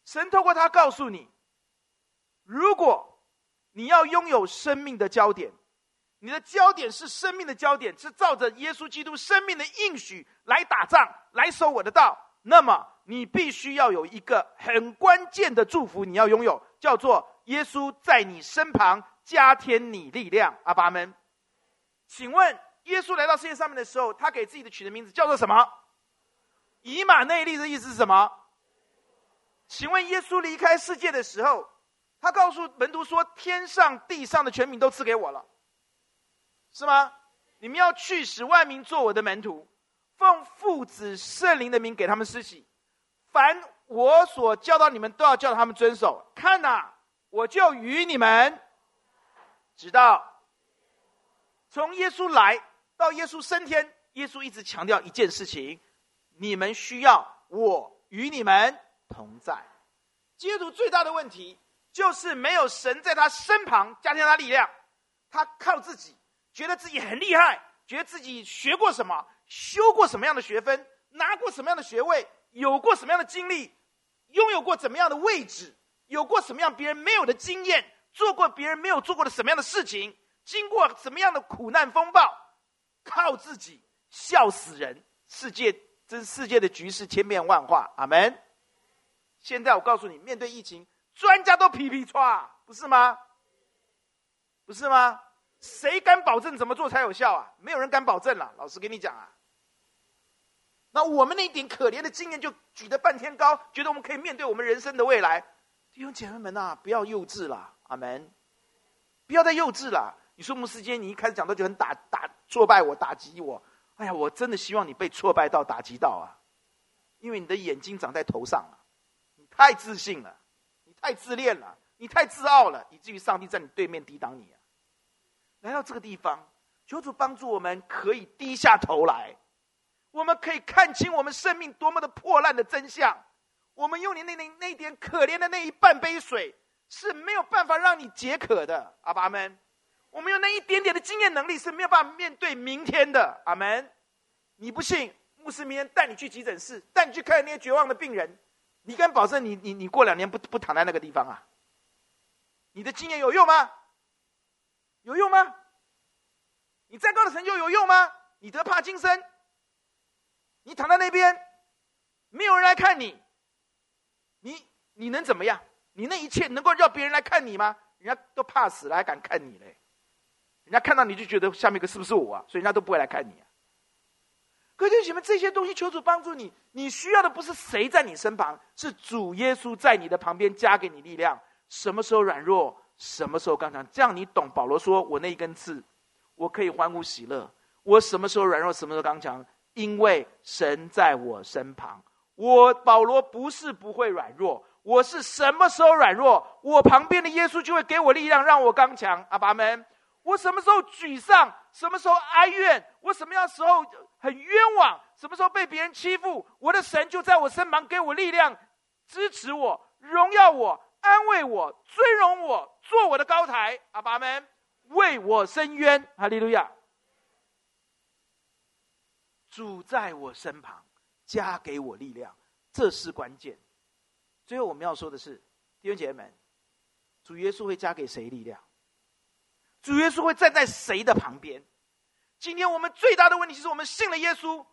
神透过他告诉你，如果你要拥有生命的焦点，你的焦点是生命的焦点，是照着耶稣基督生命的应许来打仗，来守我的道，那么你必须要有一个很关键的祝福，你要拥有，叫做耶稣在你身旁加添你力量。阿爸们。请问，耶稣来到世界上面的时候，他给自己的取的名字叫做什么？以马内利的意思是什么？请问，耶稣离开世界的时候，他告诉门徒说：“天上地上的权柄都赐给我了，是吗？你们要去，使万民做我的门徒，奉父子圣灵的名给他们施洗，凡我所教导你们，都要叫他们遵守。看哪，我就与你们，直到。”从耶稣来到耶稣升天，耶稣一直强调一件事情：你们需要我与你们同在。基督徒最大的问题就是没有神在他身旁加添他力量，他靠自己，觉得自己很厉害，觉得自己学过什么，修过什么样的学分，拿过什么样的学位，有过什么样的经历，拥有过怎么样的位置，有过什么样别人没有的经验，做过别人没有做过的什么样的事情。经过什么样的苦难风暴，靠自己笑死人。世界这世界的局势千变万化，阿门。现在我告诉你，面对疫情，专家都皮皮剉，不是吗？不是吗？谁敢保证怎么做才有效啊？没有人敢保证了。老师跟你讲啊，那我们那一点可怜的经验就举得半天高，觉得我们可以面对我们人生的未来。弟兄姐妹们呐，不要幼稚了，阿门。不要再幼稚了。你说牧师间，你一开始讲到就很打打挫败我，打击我。哎呀，我真的希望你被挫败到打击到啊！因为你的眼睛长在头上了，你太自信了，你太自恋了，你太自傲了，以至于上帝在你对面抵挡你！来到这个地方，求主帮助我们，可以低下头来，我们可以看清我们生命多么的破烂的真相。我们用你那那那点可怜的那一半杯水是没有办法让你解渴的，阿爸们。我们有那一点点的经验能力是没有办法面对明天的。阿门。你不信，牧师明天带你去急诊室，带你去看那些绝望的病人，你敢保证你你你过两年不不躺在那个地方啊？你的经验有用吗？有用吗？你再高的成就有用吗？你得帕金森，你躺在那边，没有人来看你，你你能怎么样？你那一切能够让别人来看你吗？人家都怕死了，还敢看你嘞？人家看到你就觉得下面一个是不是我啊？所以人家都不会来看你啊。各位弟兄姐妹，这些东西求主帮助你。你需要的不是谁在你身旁，是主耶稣在你的旁边加给你力量。什么时候软弱，什么时候刚强，这样你懂。保罗说：“我那一根刺，我可以欢呼喜乐。我什么时候软弱，什么时候刚强，因为神在我身旁。我保罗不是不会软弱，我是什么时候软弱，我旁边的耶稣就会给我力量，让我刚强。”阿爸们，我什么时候沮丧，什么时候哀怨，我什么样时候？很冤枉，什么时候被别人欺负，我的神就在我身旁，给我力量，支持我，荣耀我，安慰我，尊荣我，做我的高台。阿爸们，为我伸冤，哈利路亚。主在我身旁，加给我力量，这是关键。最后我们要说的是，弟兄姐妹们，主耶稣会加给谁力量？主耶稣会站在谁的旁边？今天我们最大的问题是我们信了耶稣，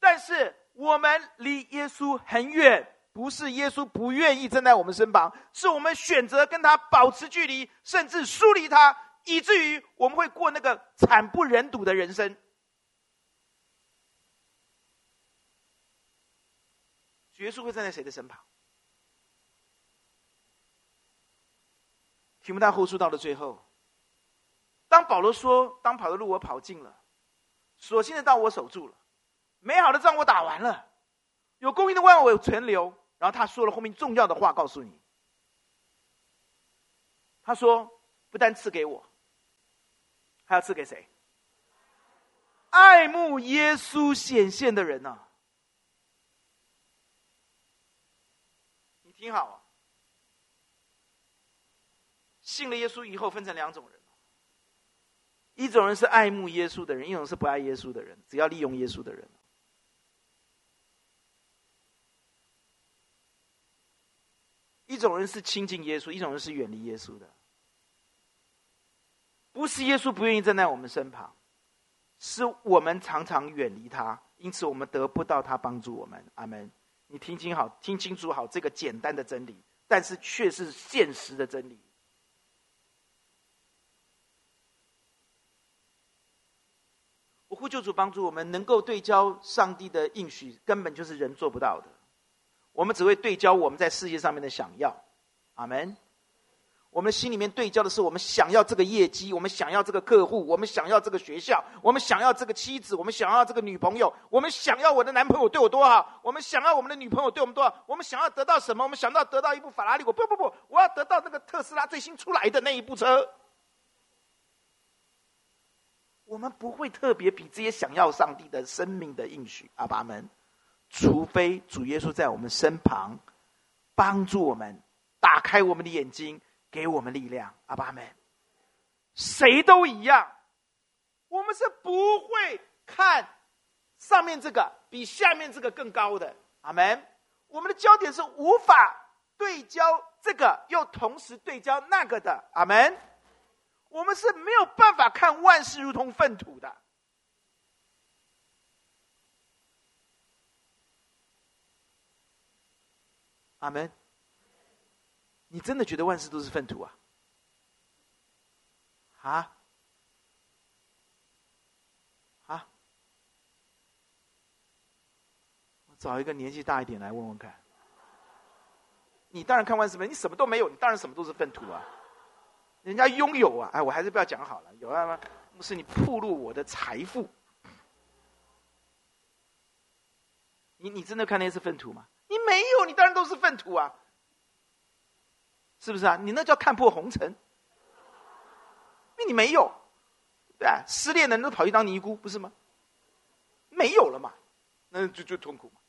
但是我们离耶稣很远。不是耶稣不愿意站在我们身旁，是我们选择跟他保持距离，甚至疏离他，以至于我们会过那个惨不忍睹的人生。耶稣会站在谁的身旁？提摩太后书到了最后，当保罗说：“当跑的路我跑尽了。”所幸的道我守住了，美好的仗我打完了，有公义的万我存留。然后他说了后面重要的话，告诉你。他说：“不但赐给我，还要赐给谁？爱慕耶稣显现的人呢、啊？你听好啊，信了耶稣以后，分成两种人。”一种人是爱慕耶稣的人，一种是不爱耶稣的人，只要利用耶稣的人。一种人是亲近耶稣，一种人是远离耶稣的。不是耶稣不愿意站在我们身旁，是我们常常远离他，因此我们得不到他帮助我们。阿门。你听清好，听清楚好这个简单的真理，但是却是现实的真理。我呼救主帮助我们，能够对焦上帝的应许，根本就是人做不到的。我们只会对焦我们在世界上面的想要，阿门。我们心里面对焦的是我们想要这个业绩，我们想要这个客户，我们想要这个学校，我们想要这个妻子，我们想要这个女朋友，我们想要我的男朋友对我多好，我们想要我们的女朋友对我们多好，我们想要得到什么？我们想到得到一部法拉利，我不不不，我要得到那个特斯拉最新出来的那一部车。我们不会特别比这些想要上帝的生命的应许，阿爸们，除非主耶稣在我们身旁，帮助我们，打开我们的眼睛，给我们力量，阿爸们，谁都一样，我们是不会看上面这个比下面这个更高的，阿门。我们的焦点是无法对焦这个，又同时对焦那个的，阿门。我们是没有办法看万事如同粪土的，阿门。你真的觉得万事都是粪土啊？啊？啊？我找一个年纪大一点来问问看。你当然看万事没，你什么都没有，你当然什么都是粪土啊。人家拥有啊，哎，我还是不要讲好了。有啊吗？是你铺露我的财富，你你真的看那是粪土吗？没有，你当然都是粪土啊，是不是啊？你那叫看破红尘，因为你没有，对啊，失恋的人都跑去当尼姑，不是吗？没有了嘛，那就就痛苦嘛。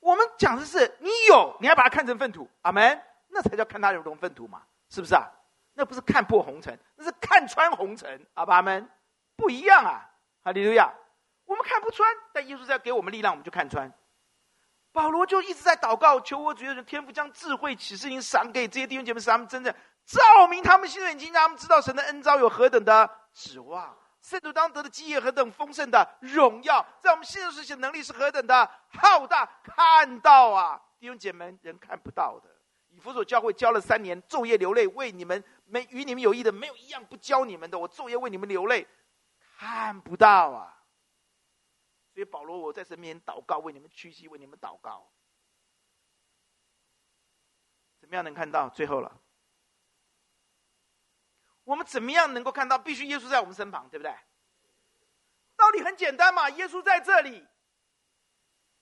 我们讲的是你有，你还把它看成粪土，阿门，那才叫看它如同粪土嘛，是不是啊？那不是看破红尘，那是看穿红尘。阿爸们不一样啊！哈利路亚！我们看不穿，但耶稣在给我们力量，我们就看穿。保罗就一直在祷告，求我主耶稣天父将智慧启示灵赏给这些弟兄姐妹，使他们真正照明他们心的眼睛，让他们知道神的恩召有何等的指望，圣徒当得的基业何等丰盛的荣耀，在我们现实世界能力是何等的浩大，看到啊，弟兄姐妹人看不到的。以弗所教会教了三年，昼夜流泪为你们，没与你们有益的，没有一样不教你们的。我昼夜为你们流泪，看不到啊。所以保罗，我在神面前祷告，为你们屈膝，为你们祷告。怎么样能看到？最后了，我们怎么样能够看到？必须耶稣在我们身旁，对不对？道理很简单嘛，耶稣在这里，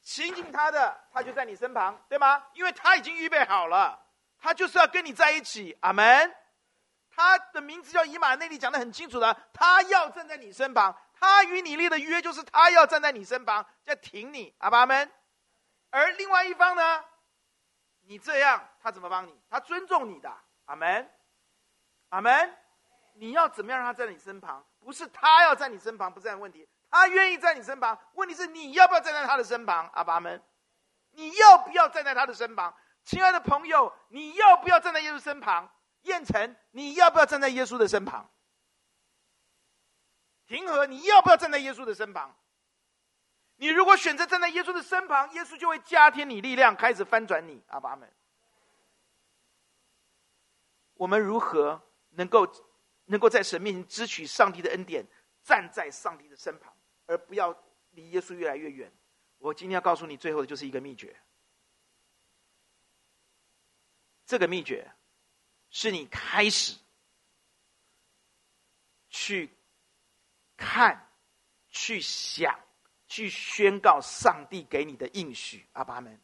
亲近他的，他就在你身旁，对吗？因为他已经预备好了，他就是要跟你在一起。阿门。他的名字叫以马内利，讲得很清楚的，他要站在你身旁。他与你立的约就是他要站在你身旁，在挺你，阿爸们。而另外一方呢，你这样，他怎么帮你？他尊重你的，阿门，阿门。你要怎么样让他在你身旁？不是他要在你身旁，不是这样问题。他愿意在你身旁，问题是你要不要站在他的身旁，阿爸们。你要不要站在他的身旁？亲爱的朋友，你要不要站在耶稣身旁？彦晨，你要不要站在耶稣的身旁？平和，你要不要站在耶稣的身旁？你如果选择站在耶稣的身旁，耶稣就会加添你力量，开始翻转你。阿爸们，我们如何能够能够在神面前支取上帝的恩典，站在上帝的身旁，而不要离耶稣越来越远？我今天要告诉你，最后的就是一个秘诀。这个秘诀是你开始去。看，去想，去宣告上帝给你的应许，阿爸们。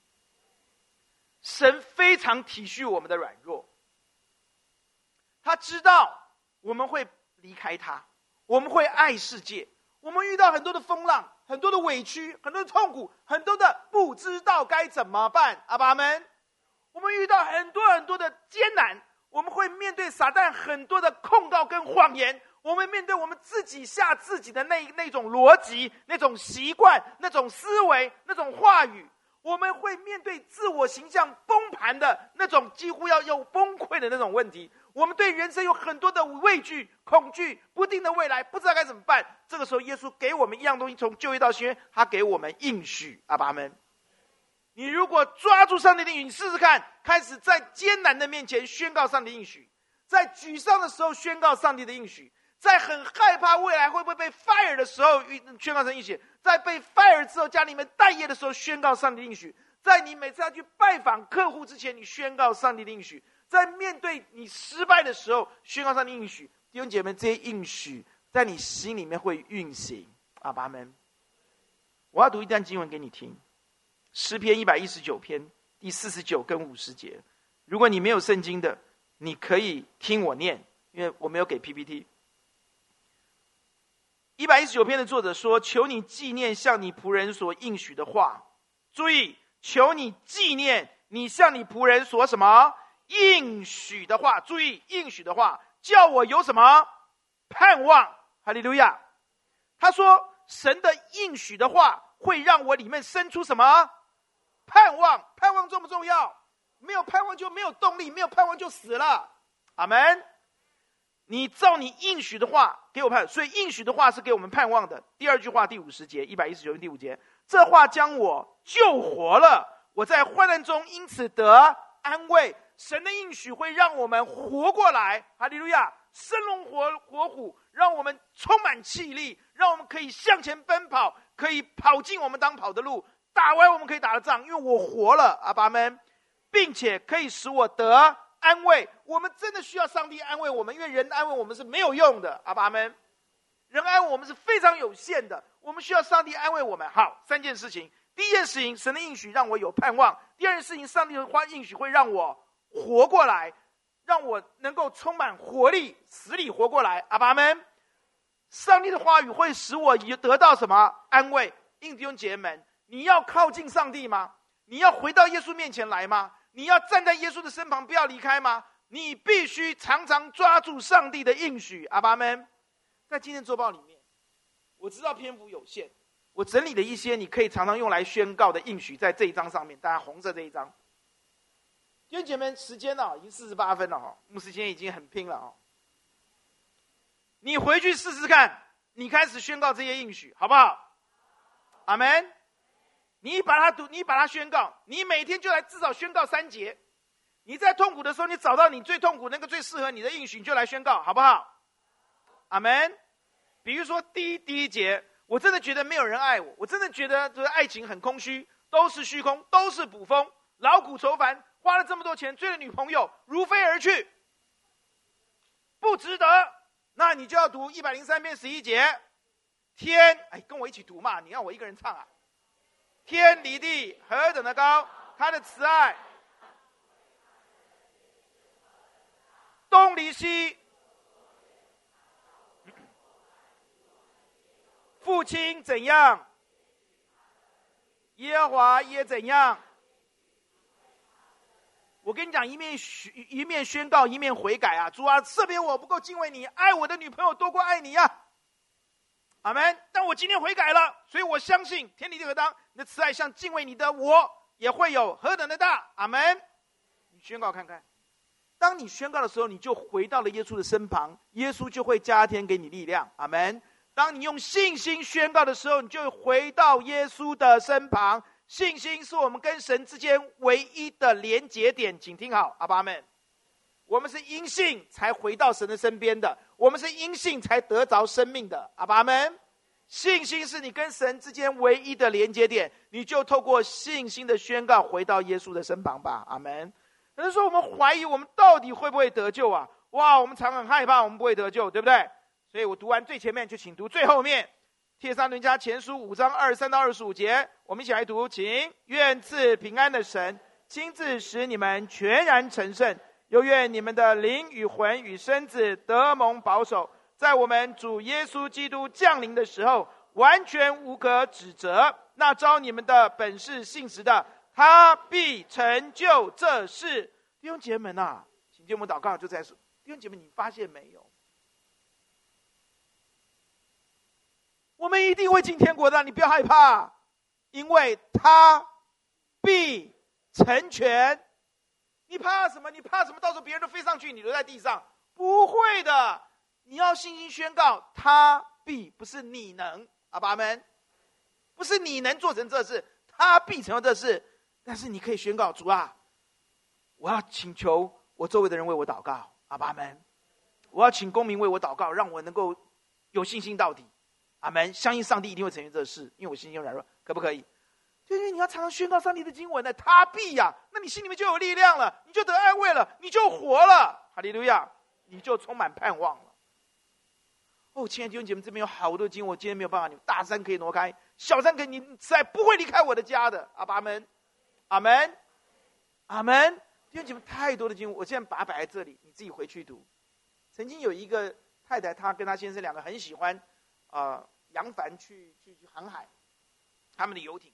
神非常体恤我们的软弱，他知道我们会离开他，我们会爱世界，我们遇到很多的风浪，很多的委屈，很多的痛苦，很多的不知道该怎么办，阿爸们。我们遇到很多很多的艰难，我们会面对撒旦很多的控告跟谎言。我们面对我们自己吓自己的那那种逻辑、那种习惯、那种思维、那种话语，我们会面对自我形象崩盘的那种几乎要要崩溃的那种问题。我们对人生有很多的畏惧、恐惧、不定的未来，不知道该怎么办。这个时候，耶稣给我们一样东西，从旧约到新约，他给我们应许。阿爸们，你如果抓住上帝的应许，你试试看，开始在艰难的面前宣告上帝应许，在沮丧的时候宣告上帝的应许。在很害怕未来会不会被 fire 的时候，宣告上帝应许；在被 fire 之后，家里面待业的时候，宣告上帝应许；在你每次要去拜访客户之前，你宣告上帝的应许；在面对你失败的时候，宣告上帝应许。弟兄姐妹，这些应许在你心里面会运行。阿爸们，我要读一段经文给你听，诗篇一百一十九篇第四十九跟五十节。如果你没有圣经的，你可以听我念，因为我没有给 PPT。一百一十九篇的作者说：“求你纪念向你仆人所应许的话。注意，求你纪念你向你仆人所什么应许的话。注意应许的话，叫我有什么盼望？哈利路亚。他说，神的应许的话会让我里面生出什么盼望？盼望重不重要？没有盼望就没有动力，没有盼望就死了。阿门。”你照你应许的话给我盼，所以应许的话是给我们盼望的。第二句话第五十节一百一十九第五节，这话将我救活了，我在患难中因此得安慰。神的应许会让我们活过来，哈利路亚，生龙活活虎，让我们充满气力，让我们可以向前奔跑，可以跑进我们当跑的路，打完我们可以打的仗，因为我活了，阿爸们，并且可以使我得。安慰，我们真的需要上帝安慰我们，因为人安慰我们是没有用的。阿爸们，人安慰我们是非常有限的，我们需要上帝安慰我们。好，三件事情：第一件事情，神的应许让我有盼望；第二件事情，上帝的话应许会让我活过来，让我能够充满活力，死里活过来。阿爸们，上帝的话语会使我得到什么安慰？弟兄姐妹们，你要靠近上帝吗？你要回到耶稣面前来吗？你要站在耶稣的身旁，不要离开吗？你必须常常抓住上帝的应许。阿爸们，在今天周报里面，我知道篇幅有限，我整理了一些你可以常常用来宣告的应许，在这一章上面，大家红色这一章。弟兄姐妹，时间呢、已经四十八分了哈，牧师今天已经很拼了哦。你回去试试看，你开始宣告这些应许，好不好？阿门。你把它读，你把它宣告，你每天就来至少宣告三节。你在痛苦的时候，你找到你最痛苦那个最适合你的应许，你就来宣告，好不好？阿门。比如说第一第一节，我真的觉得没有人爱我，我真的觉得这个爱情很空虚，都是虚空，都是捕风，劳苦愁烦。花了这么多钱追了女朋友，如飞而去，不值得。那你就要读一百零三篇十一节。天，哎，跟我一起读嘛！你让我一个人唱啊？天离地何等的高，他的慈爱，东离西，父亲怎样，耶和华也怎样。我跟你讲，一面宣一面宣告，一面悔改啊！主啊，赦免我不够敬畏你，爱我的女朋友多过爱你呀、啊！阿门。但我今天悔改了，所以我相信天地何当，你的慈爱像敬畏你的我也会有何等的大。阿门。你宣告看看，当你宣告的时候，你就回到了耶稣的身旁，耶稣就会加添给你力量。阿门。当你用信心宣告的时候，你就回到耶稣的身旁。信心是我们跟神之间唯一的连结点，请听好，阿爸们，我们是因信才回到神的身边的，我们是因信才得着生命的，阿爸们，信心是你跟神之间唯一的连接点，你就透过信心的宣告回到耶稣的身旁吧，阿门。有人说我们怀疑我们到底会不会得救啊？哇，我们常很害怕我们不会得救，对不对？所以我读完最前面，就请读最后面。帖撒罗尼迦前书五章二十三到二十五节，我们一起来读，请愿赐平安的神亲自使你们全然成圣，又愿你们的灵与魂与身子得蒙保守，在我们主耶稣基督降临的时候，完全无可指责。那招你们的本是信实的，他必成就这事。弟兄姐妹们呐，请听我们祷告，就在说，弟兄姐妹，你发现没有？我们一定会进天国的，你不要害怕，因为他必成全。你怕什么？你怕什么？到时候别人都飞上去，你留在地上，不会的。你要信心宣告，他必不是你能，阿爸们，不是你能做成这事，他必成就这事。但是你可以宣告，主啊，我要请求我周围的人为我祷告，阿爸们，我要请公民为我祷告，让我能够有信心到底。阿门！相信上帝一定会成全这事，因为我信心软弱，可不可以？因为你要常常宣告上帝的经文呢，他必呀，那你心里面就有力量了，你就得安慰了，你就活了，哈利路亚，你就充满盼望了。哦，亲爱的弟兄姐妹，这边有好多经，我今天没有办法，你们大山可以挪开，小山可以，你实在不会离开我的家的。阿爸们，阿门，阿门。弟兄姐妹，太多的经，我现在把它摆在这里，你自己回去读。曾经有一个太太，她跟她先生两个很喜欢，啊、呃。扬帆去去去航海，他们的游艇。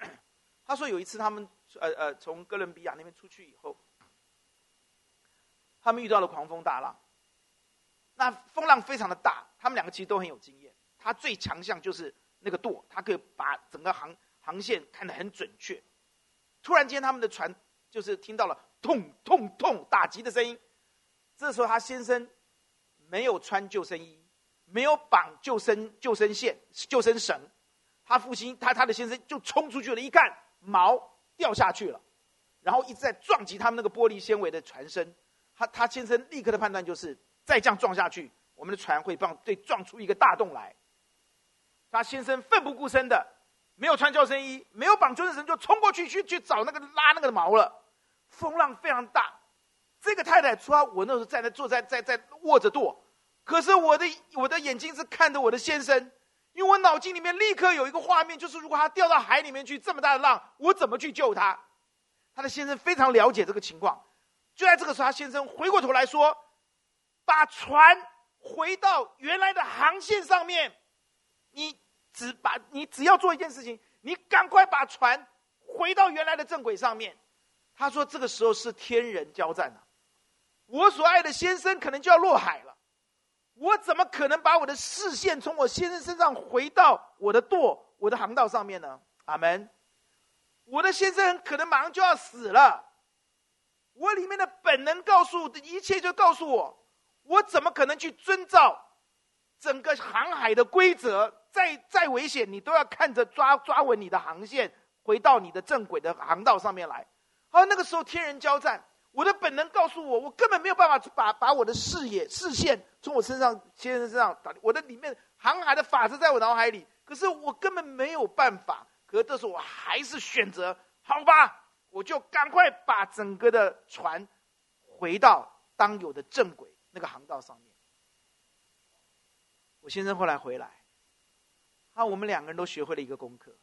他说有一次他们呃呃从哥伦比亚那边出去以后，他们遇到了狂风大浪。那风浪非常的大，他们两个其实都很有经验。他最强项就是那个舵，他可以把整个航航线看得很准确。突然间，他们的船就是听到了痛痛痛打击的声音。这时候，他先生没有穿救生衣。没有绑救生救生线、救生绳，他父亲他他的先生就冲出去了，一看锚掉下去了，然后一直在撞击他们那个玻璃纤维的船身。他他先生立刻的判断就是再这样撞下去，我们的船会撞对撞出一个大洞来。他先生奋不顾身的，没有穿救生衣，没有绑救生绳，就冲过去去去找那个拉那个锚了。风浪非常大，这个太太说我那时候在那坐在在在握着舵。可是我的我的眼睛是看着我的先生，因为我脑筋里面立刻有一个画面，就是如果他掉到海里面去，这么大的浪，我怎么去救他？他的先生非常了解这个情况，就在这个时候，他先生回过头来说：“把船回到原来的航线上面，你只把你只要做一件事情，你赶快把船回到原来的正轨上面。”他说：“这个时候是天人交战啊，我所爱的先生可能就要落海了，我怎么可能把我的视线从我先生身上回到我的舵、我的航道上面呢？阿门。我的先生可能马上就要死了，我里面的本能告诉的一切就告诉我，我怎么可能去遵照整个航海的规则？再再危险，你都要看着抓抓稳你的航线，回到你的正轨的航道上面来。好，那个时候天人交战，我的本能告诉我，我根本没有办法把把我的视野视线从我身上先生身上打，我的里面航海的法则在我脑海里，可是我根本没有办法。可是这时候我还是选择，好吧，我就赶快把整个的船回到当有的正轨那个航道上面。我先生后来回来，啊，我们两个人都学会了一个功课。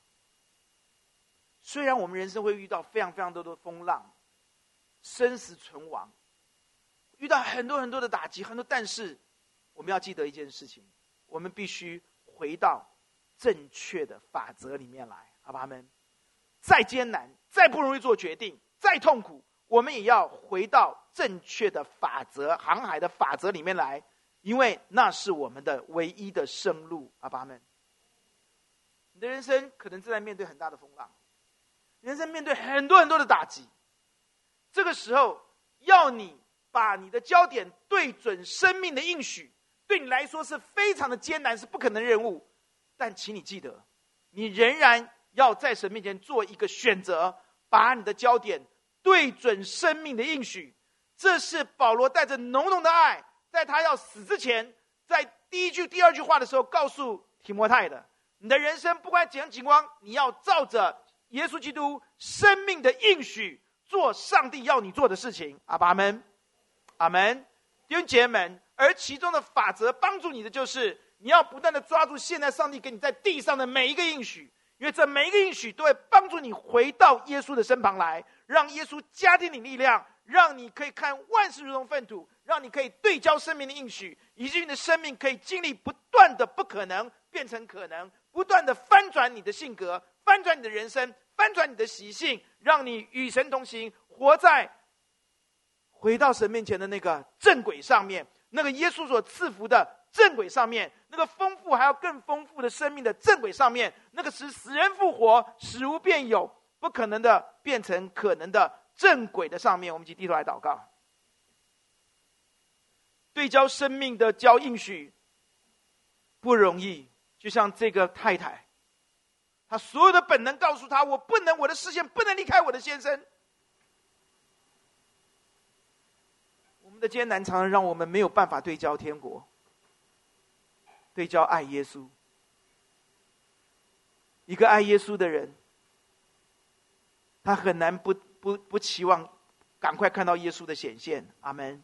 虽然我们人生会遇到非常非常多的风浪，生死存亡，遇到很多很多的打击，很多，但是我们要记得一件事情：我们必须回到正确的法则里面来。好吧，们，再艰难，再不容易做决定，再痛苦，我们也要回到正确的法则、航海的法则里面来，因为那是我们的唯一的生路。阿爸们，你的人生可能正在面对很大的风浪，人生面对很多很多的打击，这个时候要你把你的焦点对准生命的应许，对你来说是非常的艰难，是不可能的任务。但请你记得，你仍然。要在神面前做一个选择，把你的焦点对准生命的应许。这是保罗带着浓浓的爱，在他要死之前，在第一句、第二句话的时候，告诉提摩太的：你的人生不管怎样情况，你要照着耶稣基督生命的应许做上帝要你做的事情。阿爸们，阿门，弟兄姐妹们。而其中的法则帮助你的，就是你要不断的抓住现在上帝给你在地上的每一个应许。因为这每一个应许都会帮助你回到耶稣的身旁来，让耶稣加添你力量，让你可以看万事如同粪土，让你可以对焦生命的应许，以至于你的生命可以经历不断的不可能变成可能，不断的翻转你的性格，翻转你的人生，翻转你的习性，让你与神同行，活在回到神面前的那个正轨上面，那个耶稣所赐福的正轨上面。那个丰富还要更丰富的生命的正轨上面，那个使死人复活、使无变有、不可能的变成可能的正轨的上面，我们一起低头来祷告。对焦生命的交应许不容易，就像这个太太，他所有的本能告诉他：我不能，我的视线不能离开我的先生。我们的艰难常常让我们没有办法对焦天国。对焦爱耶稣，一个爱耶稣的人，他很难不不不期望赶快看到耶稣的显现。阿门。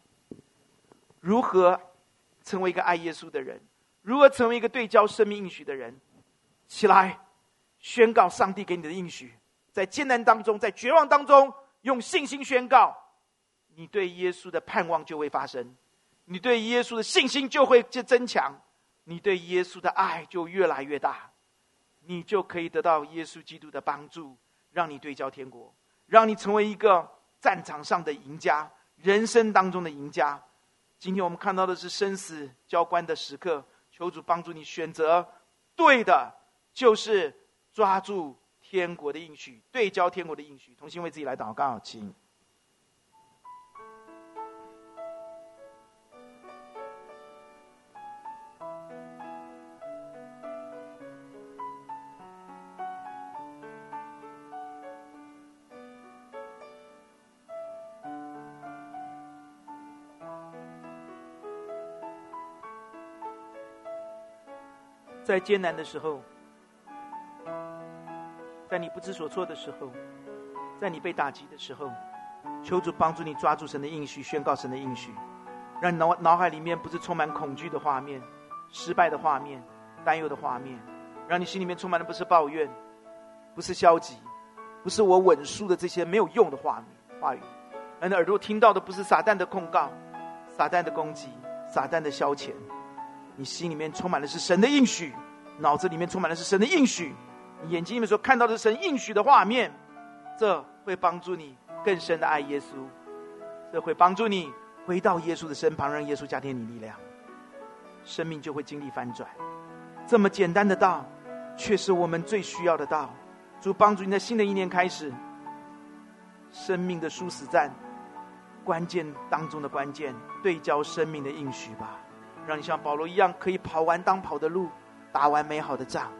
如何成为一个爱耶稣的人？如何成为一个对焦生命应许的人？起来，宣告上帝给你的应许，在艰难当中，在绝望当中，用信心宣告，你对耶稣的盼望就会发生，你对耶稣的信心就会就增强。你对耶稣的爱就越来越大，你就可以得到耶稣基督的帮助，让你对焦天国，让你成为一个战场上的赢家，人生当中的赢家。今天我们看到的是生死交关的时刻，求主帮助你选择对的，就是抓住天国的应许，对焦天国的应许，同心为自己来祷告，请。在艰难的时候，在你不知所措的时候，在你被打击的时候，求主帮助你抓住神的应许，宣告神的应许，让你脑脑海里面不是充满恐惧的画面、失败的画面、担忧的画面，让你心里面充满的不是抱怨，不是消极，不是我稳输的这些没有用的画面话语，让你耳朵听到的不是撒旦的控告、撒旦的攻击、撒旦的消遣。你心里面充满的是神的应许，脑子里面充满的是神的应许，眼睛里面所看到的神应许的画面，这会帮助你更深的爱耶稣，这会帮助你回到耶稣的身旁，让耶稣加添你力量，生命就会经历翻转。这么简单的道，却是我们最需要的道。主帮助你在新的一年开始，生命的殊死战，关键当中的关键，对焦生命的应许吧。让你像保罗一样，可以跑完当跑的路，打完美好的仗，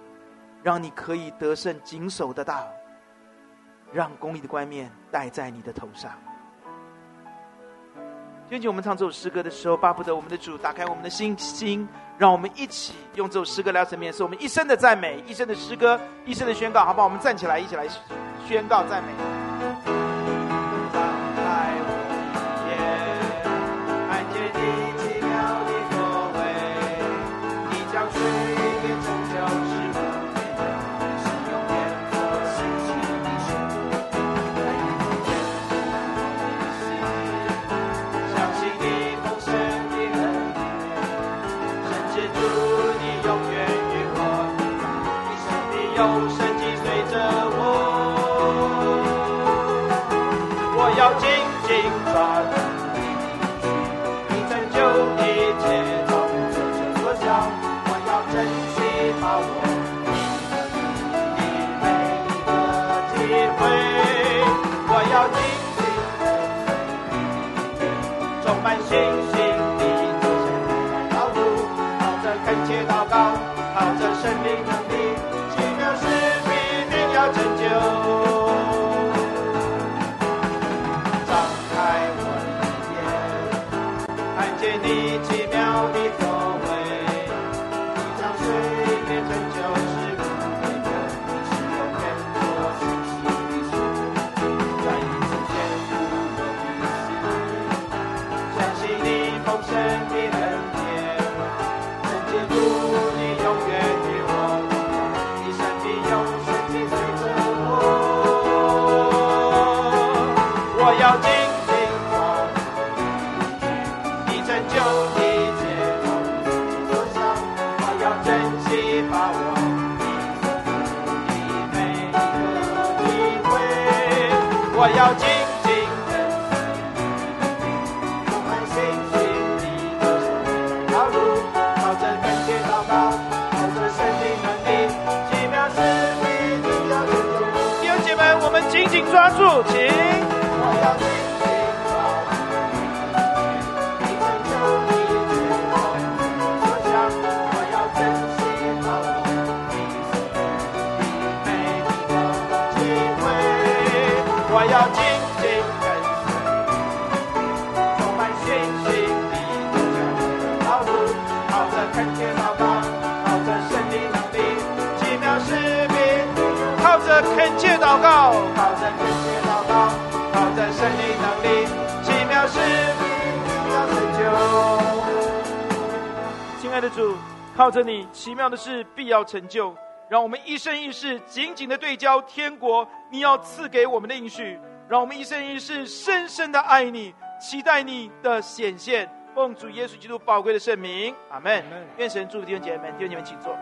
让你可以得胜，谨守的道，让公义的冠冕戴在你的头上。今天我们唱这首诗歌的时候，巴不得我们的主打开我们的心心，让我们一起用这首诗歌来层面，是我们一生的赞美，一生的诗歌，一生的宣告，好不好？我们站起来，一起来宣告赞美。抓奇妙的事必要成就。让我们一生一世紧紧的对焦天国，你要赐给我们的应许。让我们一生一世深深的爱你，期待你的显现。奉主耶稣基督宝贵的圣名，阿门。愿神祝福弟兄姐妹们，弟兄姐妹们请坐。